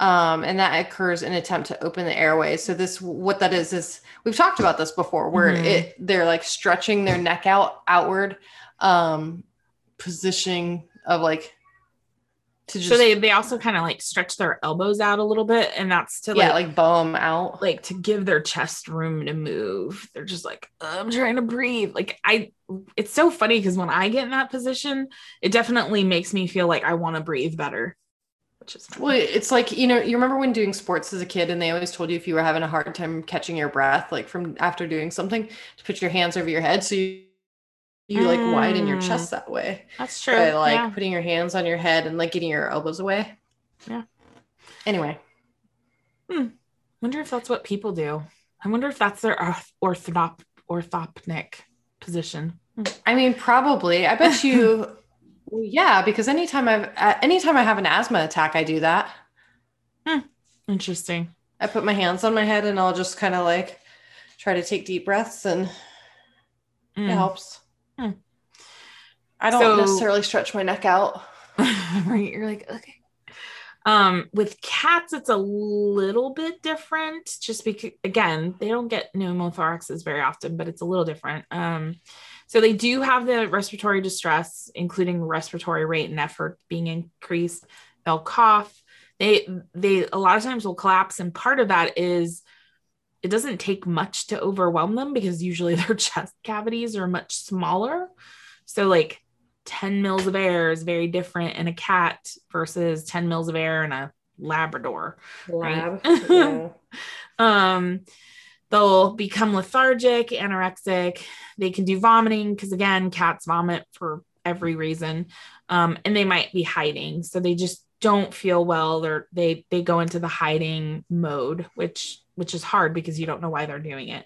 um, and that occurs in attempt to open the airways. So this, what that is, is we've talked about this before, where mm-hmm. it they're like stretching their neck out outward, um, positioning of like to just. So they they also kind of like stretch their elbows out a little bit, and that's to yeah, like, like bow them out, like to give their chest room to move. They're just like I'm trying to breathe. Like I, it's so funny because when I get in that position, it definitely makes me feel like I want to breathe better which is well it's like you know you remember when doing sports as a kid and they always told you if you were having a hard time catching your breath like from after doing something to put your hands over your head so you you like widen your chest mm. that way that's true. by like yeah. putting your hands on your head and like getting your elbows away. Yeah. Anyway. Hmm. wonder if that's what people do. I wonder if that's their orthop orthopneic position. I mean probably. I bet you [laughs] Well, yeah, because anytime I've uh, anytime I have an asthma attack, I do that. Hmm. Interesting. I put my hands on my head and I'll just kind of like try to take deep breaths and mm. it helps. Hmm. I don't so, necessarily stretch my neck out. [laughs] right. You're like, okay. Um, with cats, it's a little bit different just because, again, they don't get pneumothoraxes very often, but it's a little different. Um, so they do have the respiratory distress, including respiratory rate and effort being increased. They'll cough. They they a lot of times will collapse, and part of that is it doesn't take much to overwhelm them because usually [laughs] their chest cavities are much smaller. So like 10 mils of air is very different in a cat versus 10 mils of air in a Labrador. Lab. Right? [laughs] Yeah. um they'll become lethargic, anorexic. They can do vomiting because, again, cats vomit for every reason. Um, and they might be hiding. So they just don't feel well. They're, they, they go into the hiding mode, which, which is hard because you don't know why they're doing it.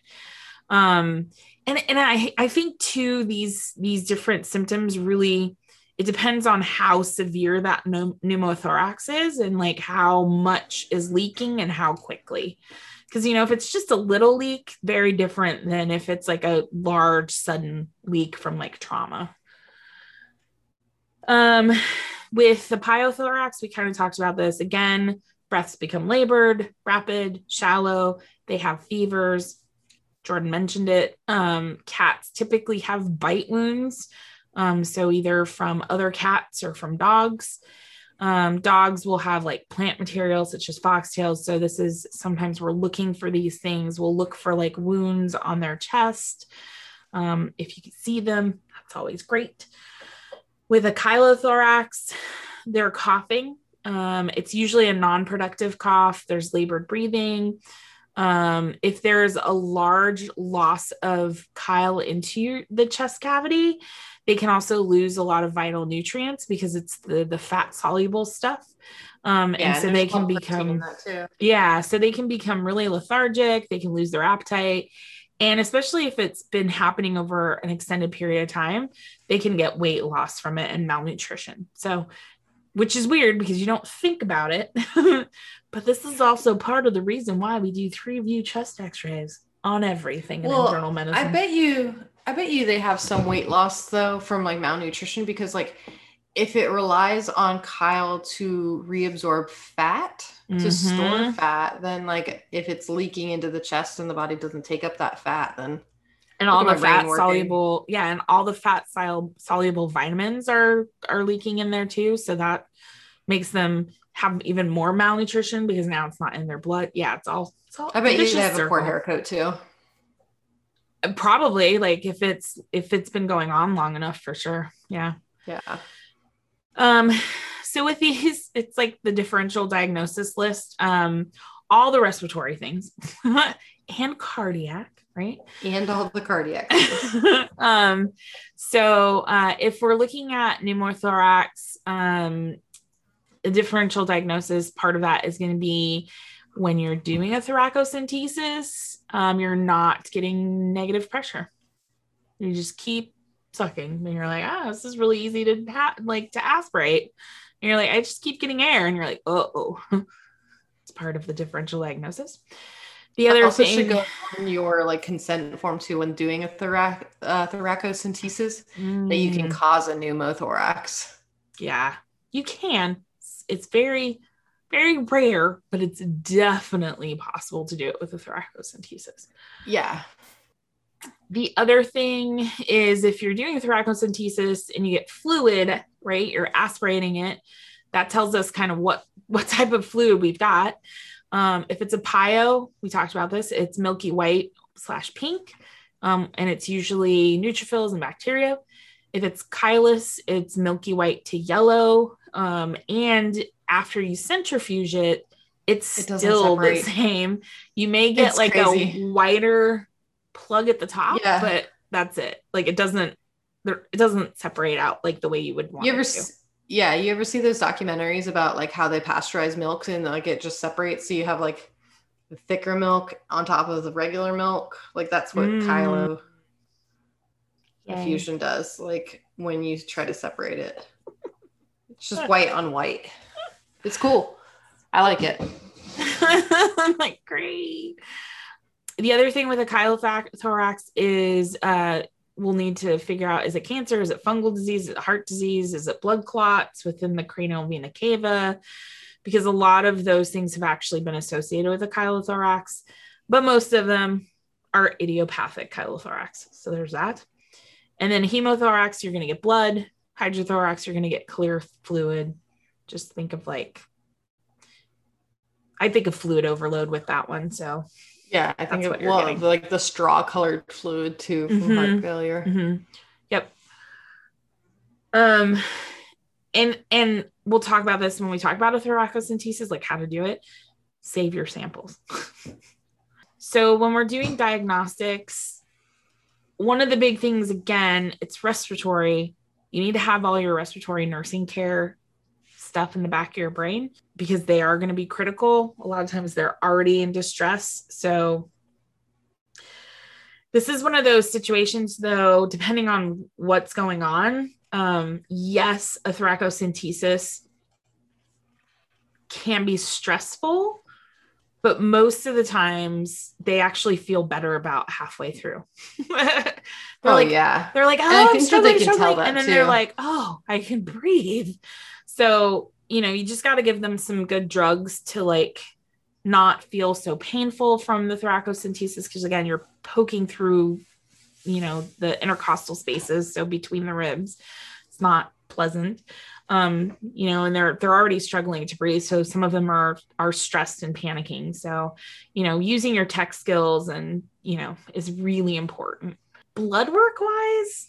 Um, and, and I, I think too, these, these different symptoms really, it depends on how severe that pneumothorax is and like how much is leaking and how quickly because you know if it's just a little leak very different than if it's like a large sudden leak from like trauma. Um with the pyothorax we kind of talked about this. Again breaths become labored rapid shallow. They have fevers. Jordan mentioned it. Um cats typically have bite wounds um so either from other cats or from dogs um, dogs will have like plant materials such as foxtails. So this is sometimes we're looking for these things. We'll look for like wounds on their chest. Um, if you can see them, that's always great. With a chylothorax, they're coughing. Um, it's usually a non-productive cough. There's labored breathing. Um, if there's a large loss of chyle into the chest cavity, they can also lose a lot of vital nutrients because it's the the fat soluble stuff. Um, yeah, and so they can become yeah, so they can become really lethargic. They can lose their appetite. And especially if it's been happening over an extended period of time, they can get weight loss from it and malnutrition. So, which is weird because you don't think about it. [laughs] but this is also part of the reason why we do three view chest x rays on everything well, in internal medicine. I bet you I bet you they have some weight loss though from like malnutrition because like if it relies on chyle to reabsorb fat to mm-hmm. store fat, then like if it's leaking into the chest and the body doesn't take up that fat, then and all the fat soluble, yeah, and all the fat soluble vitamins are are leaking in there too. So that makes them have even more malnutrition because now it's not in their blood. Yeah, it's all. It's all I bet you should have circle. a poor haircut too probably like if it's if it's been going on long enough for sure. Yeah. Yeah. Um so with these [laughs] it's like the differential diagnosis list um all the respiratory things [laughs] and cardiac right? And all the cardiac [laughs] um so uh if we're looking at pneumothorax um a differential diagnosis part of that is going to be when you're doing a thoracocentesis, um, you're not getting negative pressure. you just keep sucking. And you're like ah this is really easy to ha- like to aspirate. And you're like i just keep getting air. And you're like oh. [laughs] It's part of the differential diagnosis. The other also thing should go on your like consent form too when doing a thorac- uh, thoracocentesis mm. that you can mm. cause a pneumothorax. Yeah. You can. It's very very rare but it's definitely possible to do it with a thoracocentesis yeah the other thing is if you're doing thoracocentesis and you get fluid, right? You're aspirating it. That tells us kind of what [laughs] what type of fluid we've got. Um, if it's a pio, we talked about this. It's milky white slash pink, um, and it's usually neutrophils and bacteria. If it's chylous, it's milky white to yellow. Um, and after you centrifuge it, it's it still separate. the same. You may get it's like crazy. a wider plug at the top, yeah. but that's it. Like it doesn't it doesn't separate out like the way you would want you ever s- yeah you ever see those documentaries about like how they pasteurize milks and like it just separates so you have like the thicker milk on top of the regular milk like that's what mm. chylo fusion does like when you try to separate it it's just [laughs] white on white it's cool i like it i'm [laughs] like great the other thing with a chylothorax is uh, we'll need to figure out is it cancer, is it fungal disease, is it heart disease, is it blood clots within the cranial vena cava? Because a lot of those things have actually been associated with a chylothorax, but most of them are idiopathic chylothorax. So there's that. And then hemothorax, you're going to get blood. Hydrothorax, you're going to get clear fluid. Just think of like, I think of fluid overload with that one. So yeah, I think it, well, like the straw colored fluid too from mm-hmm. heart failure. Mm-hmm. Yep. Um, and and we'll talk about this when we talk about a thoracocentesis, like how to do it. Save your samples. [laughs] so when we're doing diagnostics, one of the big things again, it's respiratory. You need to have all your respiratory nursing care stuff in the back of your brain because they are going to be critical. A lot of times they're already in distress. So, this is one of those situations, though, depending on what's going on. Um, yes, a thoracocentesis can be stressful, but most of the times they actually feel better about halfway through. [laughs] they're oh, like, yeah. They're like, oh, I'm struggling, struggling. and then too. they're like, oh, I can breathe. So, you know, you just got to give them some good drugs to like not feel so painful from the thoracocentesis because again, you're poking through, you know, the intercostal spaces, so between the ribs. It's not pleasant. Um, you know, and they're they're already struggling to breathe. So some of them are are stressed and panicking. So, you know, using your tech skills and you know is really important. Blood work wise,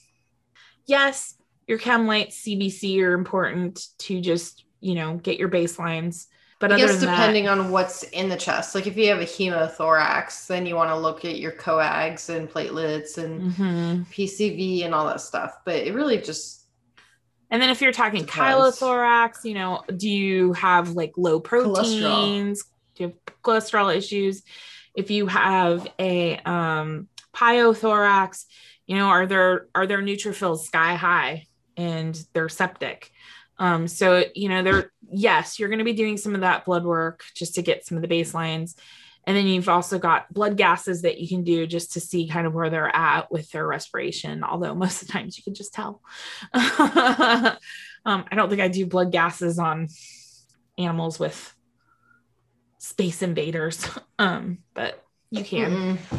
yes, your chem lights cbc are important to just you know get your baselines but I guess depending that, on what's in the chest like if you have a hemothorax then you want to look at your coags and platelets and mm-hmm. pcv and all that stuff but it really just and then if you're talking depends. chylothorax you know do you have like low proteins cholesterol. do you have cholesterol issues if you have a um pyothorax you know are there are there neutrophils sky high and they're septic. Um, so, you know, they're, yes, you're going to be doing some of that blood work just to get some of the baselines. And then you've also got blood gases that you can do just to see kind of where they're at with their respiration. Although most of the times you can just tell. [laughs] um, I don't think I do blood gases on animals with space invaders, [laughs] um, but you can. Mm-hmm.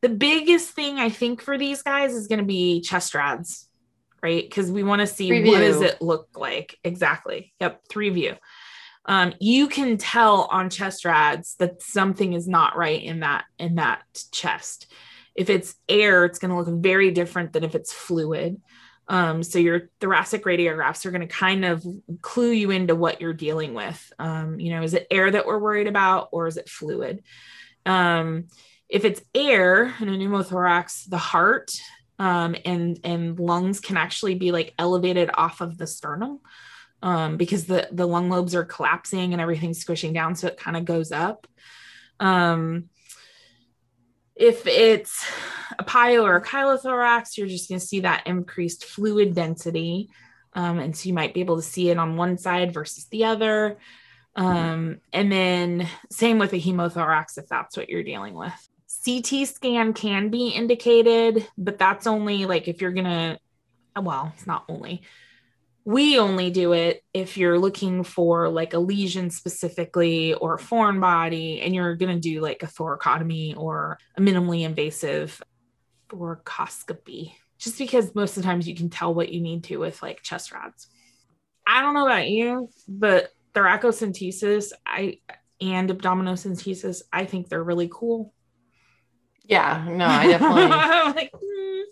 The biggest thing I think for these guys is going to be chest rads right? Because we want to see what does it look like exactly. Yep, three view. Um, you can tell on chest rads that something is not right in that in that chest. If it's air, it's going to look very different than if it's fluid. Um, so your thoracic radiographs are going to kind of clue you into what you're dealing with. Um, you know, is it air that we're worried about, or is it fluid? Um, if it's air in a pneumothorax, the heart um, and and lungs can actually be like elevated off of the sternum um, because the the lung lobes are collapsing and everything's squishing down, so it kind of goes up. Um, If it's a pio or a chylothorax, you're just going to see that increased fluid density. Um, and so you might be able to see it on one side versus the other. Um, and then same with a hemothorax if that's what you're dealing with. CT scan can be indicated, but that's only like if you're going to, well, it's not only. We only do it if you're looking for like a lesion specifically or a foreign body and you're going to do like a thoracotomy or a minimally invasive thoracoscopy, just because most of the times you can tell what you need to with like chest rads. I don't know about you, but thoracocentesis I and abdominocentesis, I think they're really cool. Yeah, no, I definitely [laughs] like, mm.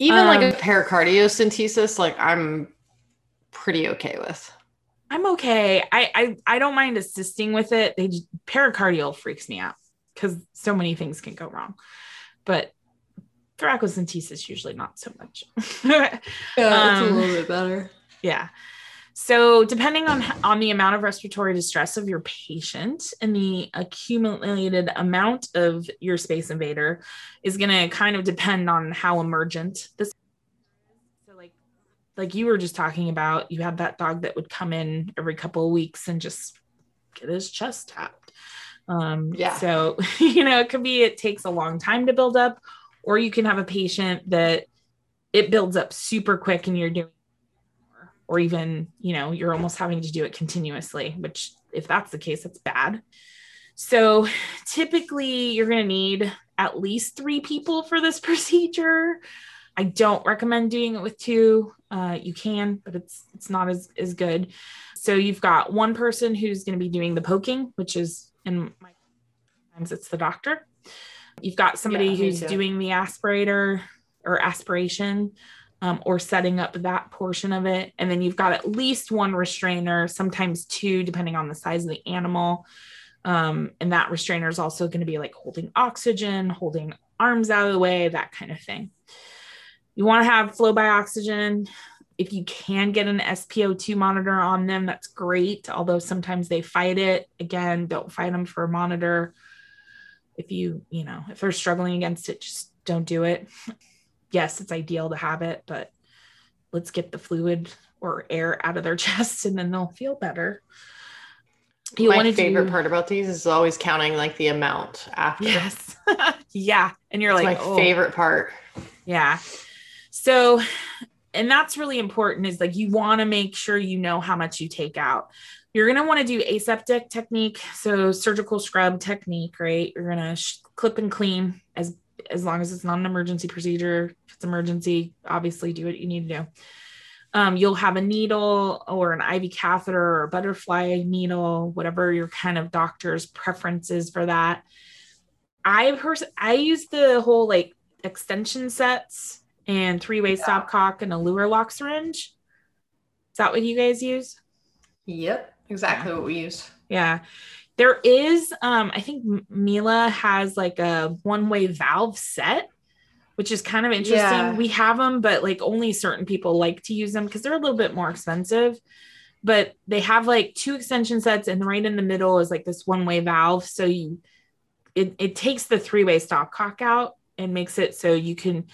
even um, like a um, pericardiocentesis, like I'm pretty okay with. I'm okay. I I, I don't mind assisting with it. They just, pericardial freaks me out because so many things can go wrong. But thoracocentesis usually not so much. [laughs] yeah, it's um, a little bit better. Yeah. So, depending on on the amount of respiratory distress of your patient and the accumulated amount of your space invader is going to kind of depend on how emergent this. So, like, like you were just talking about, you had that dog that would come in every couple of weeks and just get his chest tapped. Um, yeah. So, [laughs] you know, it could be it takes a long time to build up, or you can have a patient that it builds up super quick and you're doing or even, you know, you're almost having to do it continuously, which if that's the case, that's bad. So typically you're going to need at least three people for this [laughs] procedure. I don't recommend doing it with two. Uh, you can, but it's it's not as as good. So you've got one person who's going to be doing the poking, which is in my times it's the doctor. You've got somebody yeah, who's doing the aspirator or aspiration, um, or setting up that portion of it. And then you've got at least one restrainer, sometimes two, depending on the size of the animal. Um, and that restrainer is also going to be like holding oxygen, holding arms out of the way, that kind of thing. You want to have flow by oxygen. If you can get an SpO2 monitor on them, that's great. Although sometimes they fight it. Again, don't fight them for a monitor. If you, you know, if they're struggling against it, just don't do it yes, it's ideal to have it, but let's get the fluid or air out of their [laughs] chest and then they'll feel better. You My favorite do... part about these is always counting like the amount after. Yes. [laughs] yeah. And you're it's like, my oh. favorite part. Yeah. So, and that's really important is like you want to make sure you know how much you take out. You're going to want to do aseptic technique. So, surgical scrub technique, right? You're going to sh- clip and clean as as long as it's not an emergency procedure. If it's emergency, obviously do what you need to do. Um, you'll have a needle or an IV catheter or a butterfly needle, whatever your kind of doctor's preferences for that. I pers- I use the whole like extension sets and three-way yeah. stopcock and a Luer lock syringe. Is that what you guys use? Yep, exactly yeah. what we use. Yeah. There is, um, I think MILA has like a one way valve set, which is kind of interesting. Yeah. We have them, but like only certain people like to use them because they're a little bit more expensive. But they have like two extension sets, and right in the middle is like this one way valve. So you, it, it takes the three way stopcock out and makes it so you can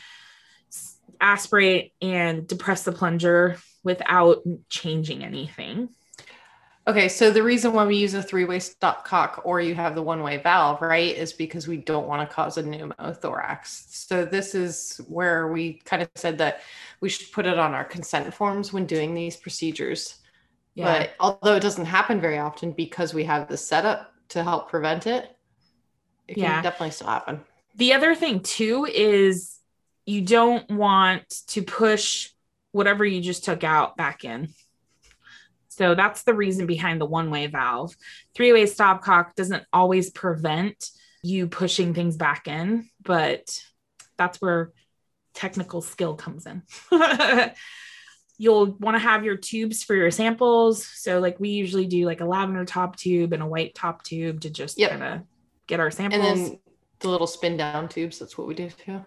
aspirate and depress the plunger without changing anything. Okay, so the reason why we use a three-way stopcock or you have the one-way valve, right, is because we don't want to cause a pneumothorax. So this is where we kind of said that we should put it on our consent forms when doing these procedures. Yeah. But although it doesn't happen very often because we have the setup to help prevent it, it can yeah. definitely still happen. The other thing too is you don't want to push whatever you just took out back in. So that's the reason behind the one way valve. Three way stopcock doesn't always prevent you pushing things back in, but that's where technical skill comes in. [laughs] You'll want to have your tubes for your samples. So, like, we usually do like a lavender top tube and a white top tube to just yep. kind of get our samples. And then the little spin down tubes. That's what we do too.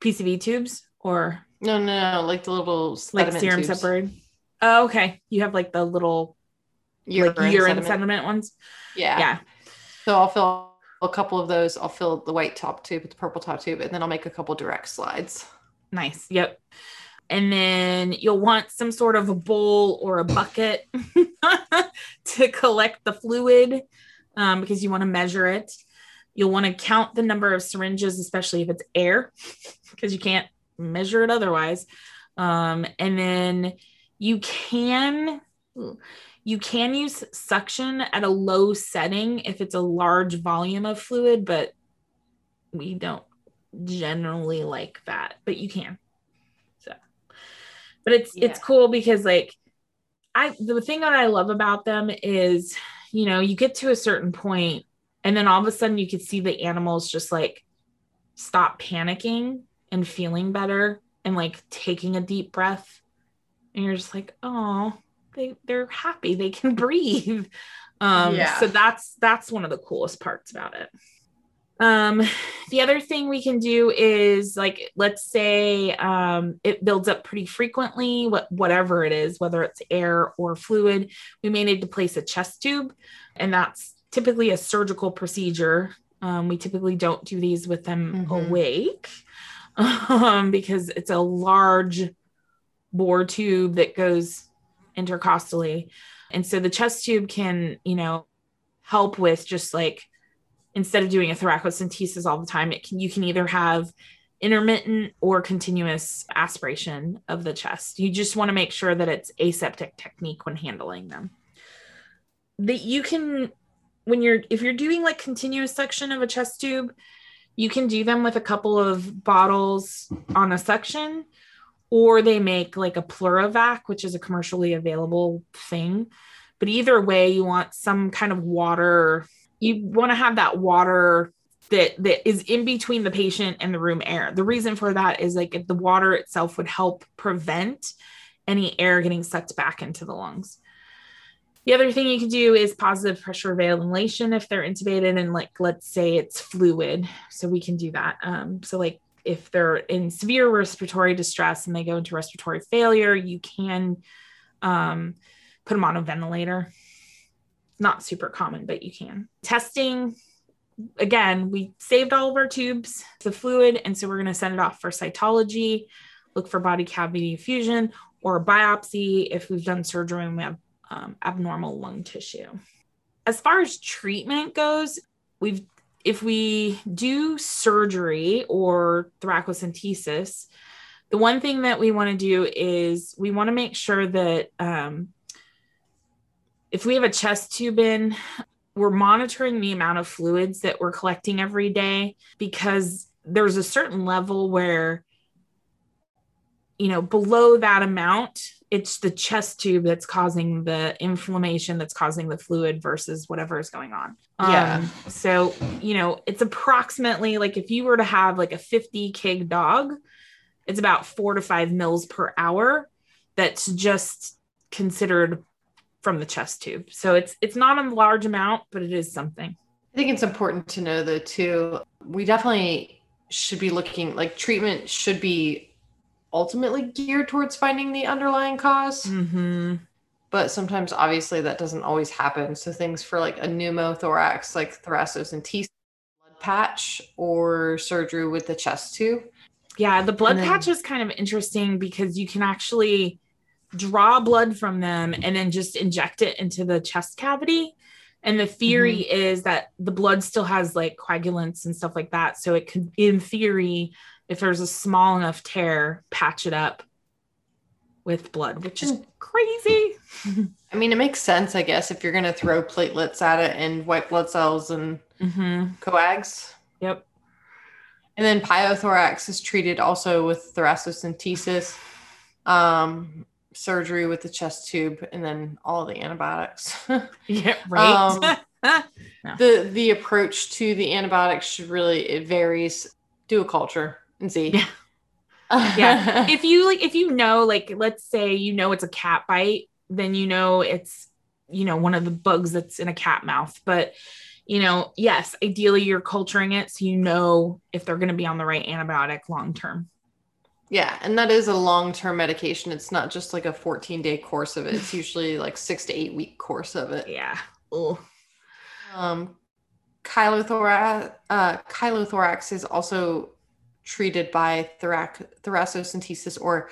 PCV tubes or no, no, no, like the little like serum tubes. separated. Oh, okay. You have like the little urine, like urine sediment. sediment ones. Yeah. Yeah. So I'll fill a couple of those. I'll fill the white top tube with the purple top tube, and then I'll make a couple direct slides. Nice. Yep. And then you'll want some sort of a bowl or a bucket [laughs] to collect the fluid um, because you want to measure it. You'll want to count the number of syringes, especially if it's air, because you can't measure it otherwise. Um, and then you can you can use suction at a low setting if it's a large volume of fluid, but we don't generally like that, but you can. So, but it's yeah. it's cool because like I the thing that I love about them is, you know, you get to a certain point and then all of a sudden you could see the animals just like stop panicking and feeling better and like taking a deep breath. And you're just like, oh, they they're happy they can [laughs] breathe um yeah. so that's that's one of the coolest parts about it um the other thing we can do is like let's say um it builds up pretty frequently what whatever it is whether it's air or fluid we may need to place a chest tube and that's typically a surgical procedure um, we typically don't do these with them mm-hmm. awake [laughs] um, because it's a large bore tube that goes intercostally. And so the chest tube can, you know, help with just like instead of doing a thoracocentesis all the time, it can you can either have intermittent or continuous aspiration of the chest. You just want to make sure that it's aseptic technique when handling them. That you can when you're if you're doing like continuous suction of a chest tube, you can do them with a couple of bottles on a suction or they make like a Pleur-evac, which is a commercially available thing. But either way, you want some kind of water. You want to have that water that that is in between the patient and the room air. The reason for that is like if the water itself would help prevent any air getting sucked back into the lungs. The other thing you can do is positive pressure ventilation if they're intubated and like let's say it's fluid. So we can do that. Um, so like if they're in severe respiratory distress and they go into respiratory failure, you can um, put them on a ventilator. Not super common, but you can. Testing, again, we saved all of our tubes, the fluid, and so we're going to send it off for cytology, look for body cavity effusion or biopsy if we've done surgery and we have um, abnormal lung tissue. As far as treatment goes, we've if we do surgery or thoracocentesis, the one thing that we want to do is we want to make sure that um, if we have a chest tube in, we're monitoring the amount of fluids that we're collecting every day because there's a certain level where, you know, below that amount, it's the chest tube that's causing the inflammation that's causing the fluid versus whatever is going on. Yeah. Um, so, you know, it's approximately like if you were to have like a 50 kg dog, it's about four to five mils per hour. That's just considered from the chest tube. So it's it's not a large amount, but it is something. I think it's important to know though too. We definitely should be looking like treatment should be ultimately geared towards finding the underlying because mm-hmm. But sometimes, obviously, that doesn't always happen. So things for like a pneumothorax, like thoracentesis, blood patch, or surgery with the chest tube. Yeah, the blood then, patch is kind of interesting because you can actually draw blood from them and then just inject it into the chest cavity. And the theory mm-hmm. is that the blood still has like coagulants and stuff like that. So it could, in theory, if there's a small enough tear, patch it up with blood, which is crazy. I mean, it makes sense, I guess, if you're going to throw platelets at it and white blood cells and mm-hmm. coags. Yep. And then pyothorax is treated also with thoracocentesis, um, surgery with the chest tube, and then all the antibiotics. [laughs] yeah, right. Um, [laughs] no. The the approach to the antibiotics should really it varies. Do a culture and see. Yeah. yeah. [laughs] If you like if you know like let's say you know it's a cat bite, then you know it's you know one of the bugs that's in a cat mouth, but you know, yes, ideally you're culturing it so you know if they're going to be on the right antibiotic long term. Yeah, and that is a long-term medication. It's not just like a 14-day course of it. It's [sighs] usually like 6 to 8 week course of it. Yeah. Ugh. Um chylothorax, uh, chylothorax is also treated by thorac- thoracocentesis or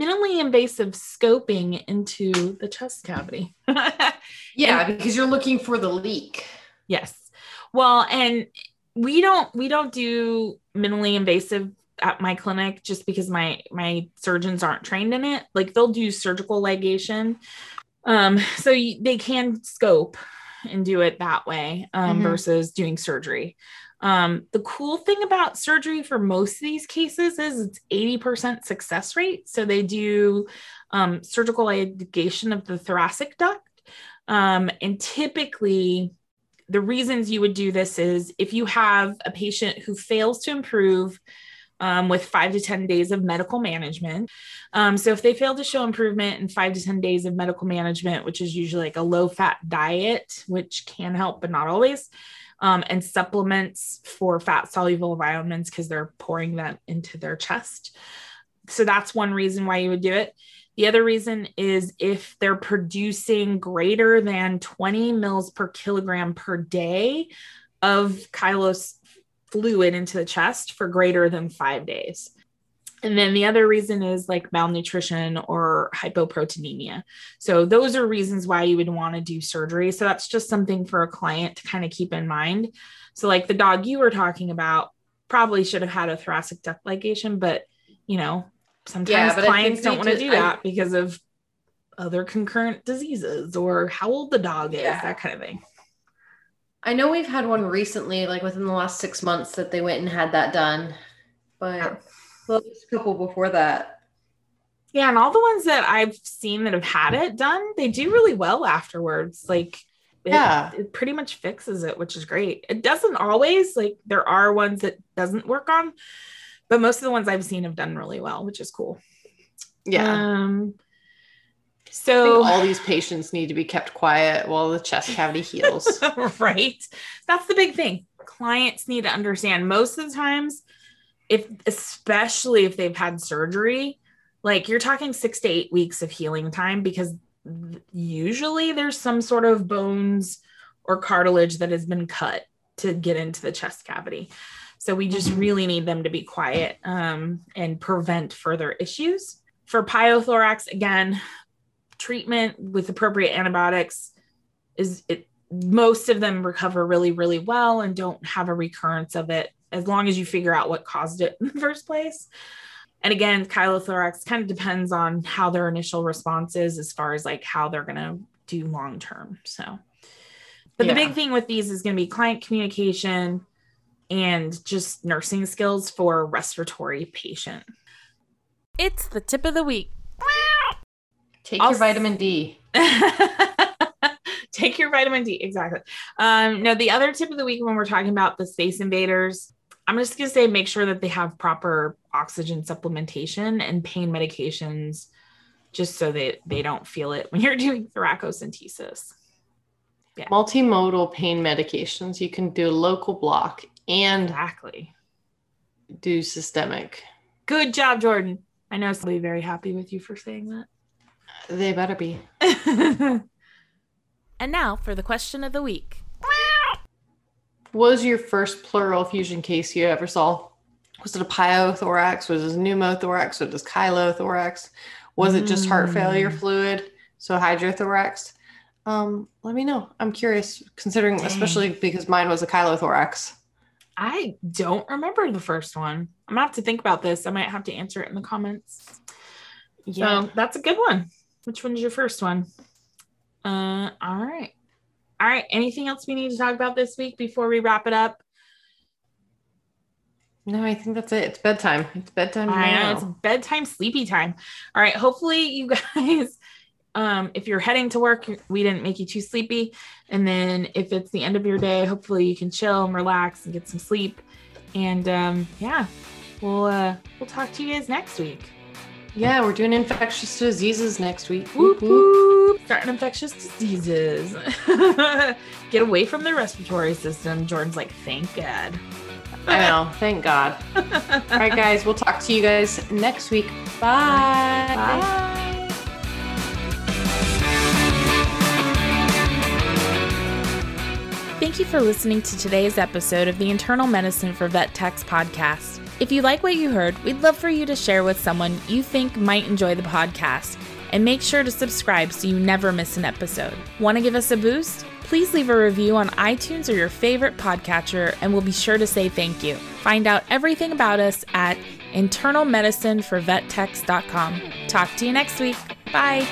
minimally invasive scoping into the chest cavity. [laughs] yeah, and, because you're looking for the leak. Yes. Well, and we don't we don't do minimally invasive at my clinic just because my my surgeons aren't trained in it. Like they'll do surgical ligation. Um so y- they can scope and do it that way um, mm-hmm. versus doing surgery. Um, the cool thing about surgery for most of these cases is it's 80% success rate. So they do um, surgical ligation of the thoracic duct. Um, and typically, the reasons you would do this is if you have a patient who fails to improve um, with five to 10 days of medical management. Um, so, if they fail to show improvement in five to 10 days of medical management, which is usually like a low fat diet, which can help, but not always, um, and supplements for fat soluble vitamins because they're pouring that into their chest. So, that's one reason why you would do it. The other reason is if they're producing greater than 20 mils per kilogram per day of chylous fluid into the chest for greater than five days. And then the other reason is like malnutrition or hypoproteinemia. So those are reasons why you would want to do surgery. So that's just something for a client to kind of keep in mind. So like the dog you were talking about probably should have had a thoracic duct ligation, but you know, sometimes yeah, clients don't want to do that I, because of other concurrent diseases or how old the dog is, yeah. that kind of thing. I know we've had one recently, like within the last six months, that they went and had that done, but well, a couple before that. Yeah, and all the ones that I've seen that have had it done, they do really well afterwards. Like, it, yeah, it pretty much fixes it, which is great. It doesn't always like there are ones that doesn't work on, but most of the ones I've seen have done really well, which is cool. Yeah. Um, so all these patients need to be kept quiet while the chest cavity heals. [laughs] right. That's the big thing. Clients need to understand most of the times, if especially if they've had surgery, like you're talking six to eight weeks of healing time because usually there's some sort of bones or cartilage that has been cut to get into the chest cavity. So we just really need them to be quiet um, and prevent further issues. For pyothorax, again, treatment with appropriate antibiotics is it most of them recover really really well and don't have a recurrence of it as long as you figure out what caused it [laughs] in the first place and again chylothorax kind of depends on how their initial response is as far as like how they're going to do long term so but yeah. the big thing with these is going to be client communication and just nursing skills for a respiratory patient it's the tip of the week Take I'll your vitamin D. [laughs] Take your vitamin D. Exactly. Um, no, the other tip of the week when we're talking about the space invaders, I'm just going to say make sure that they have proper oxygen supplementation and pain medications just so that they don't feel it when you're [laughs] doing thoracocentesis. Yeah. Multimodal pain medications. You can do a local block and exactly do systemic. Good job, Jordan. I know somebody very happy with you for saying that. They better be. [laughs] and now for the question of the week. Was your first pleural effusion case you ever saw? Was it a pyothorax? Was it a pneumothorax? Was it a chylothorax? Was it just heart failure hmm. fluid? So hydrothorax? Um, let me know. I'm curious, considering, Dang. especially because mine was a chylothorax. I don't remember the first one. I'm gonna have to think about this. I might have to answer it in the comments. Yeah, so that's a good one. Which one one's your first one? Uh, all right. All right. Anything else we need to talk about this week before we wrap it up? No, I think that's it. It's bedtime. It's bedtime. I know it's bedtime, sleepy time. All right. Hopefully, you [laughs] guys, um, if you're heading to work, we didn't make you too sleepy. And then if it's the end of your day, hopefully you can chill and relax and get some sleep. And um, yeah, we'll uh, we'll talk to you guys next week. Yeah, we're doing infectious diseases next week. Whoop, whoop. Starting infectious diseases. [laughs] Get away from the respiratory system. Jordan's like, thank God. I know. Thank God. All right, guys. We'll talk to you guys next week. Bye. Bye. Thank thank you for listening to today's episode of the Internal Medicine for Vet Techs podcast. If you like what you heard, we'd love for you to share with someone you think might enjoy the podcast. And make sure to subscribe so you never miss an episode. Want to give us a boost? Please leave a review on iTunes or your favorite podcatcher, and we'll be sure to say thank you. Find out everything about us at internalmedicineforvettechs.com. Talk to you next week. Bye.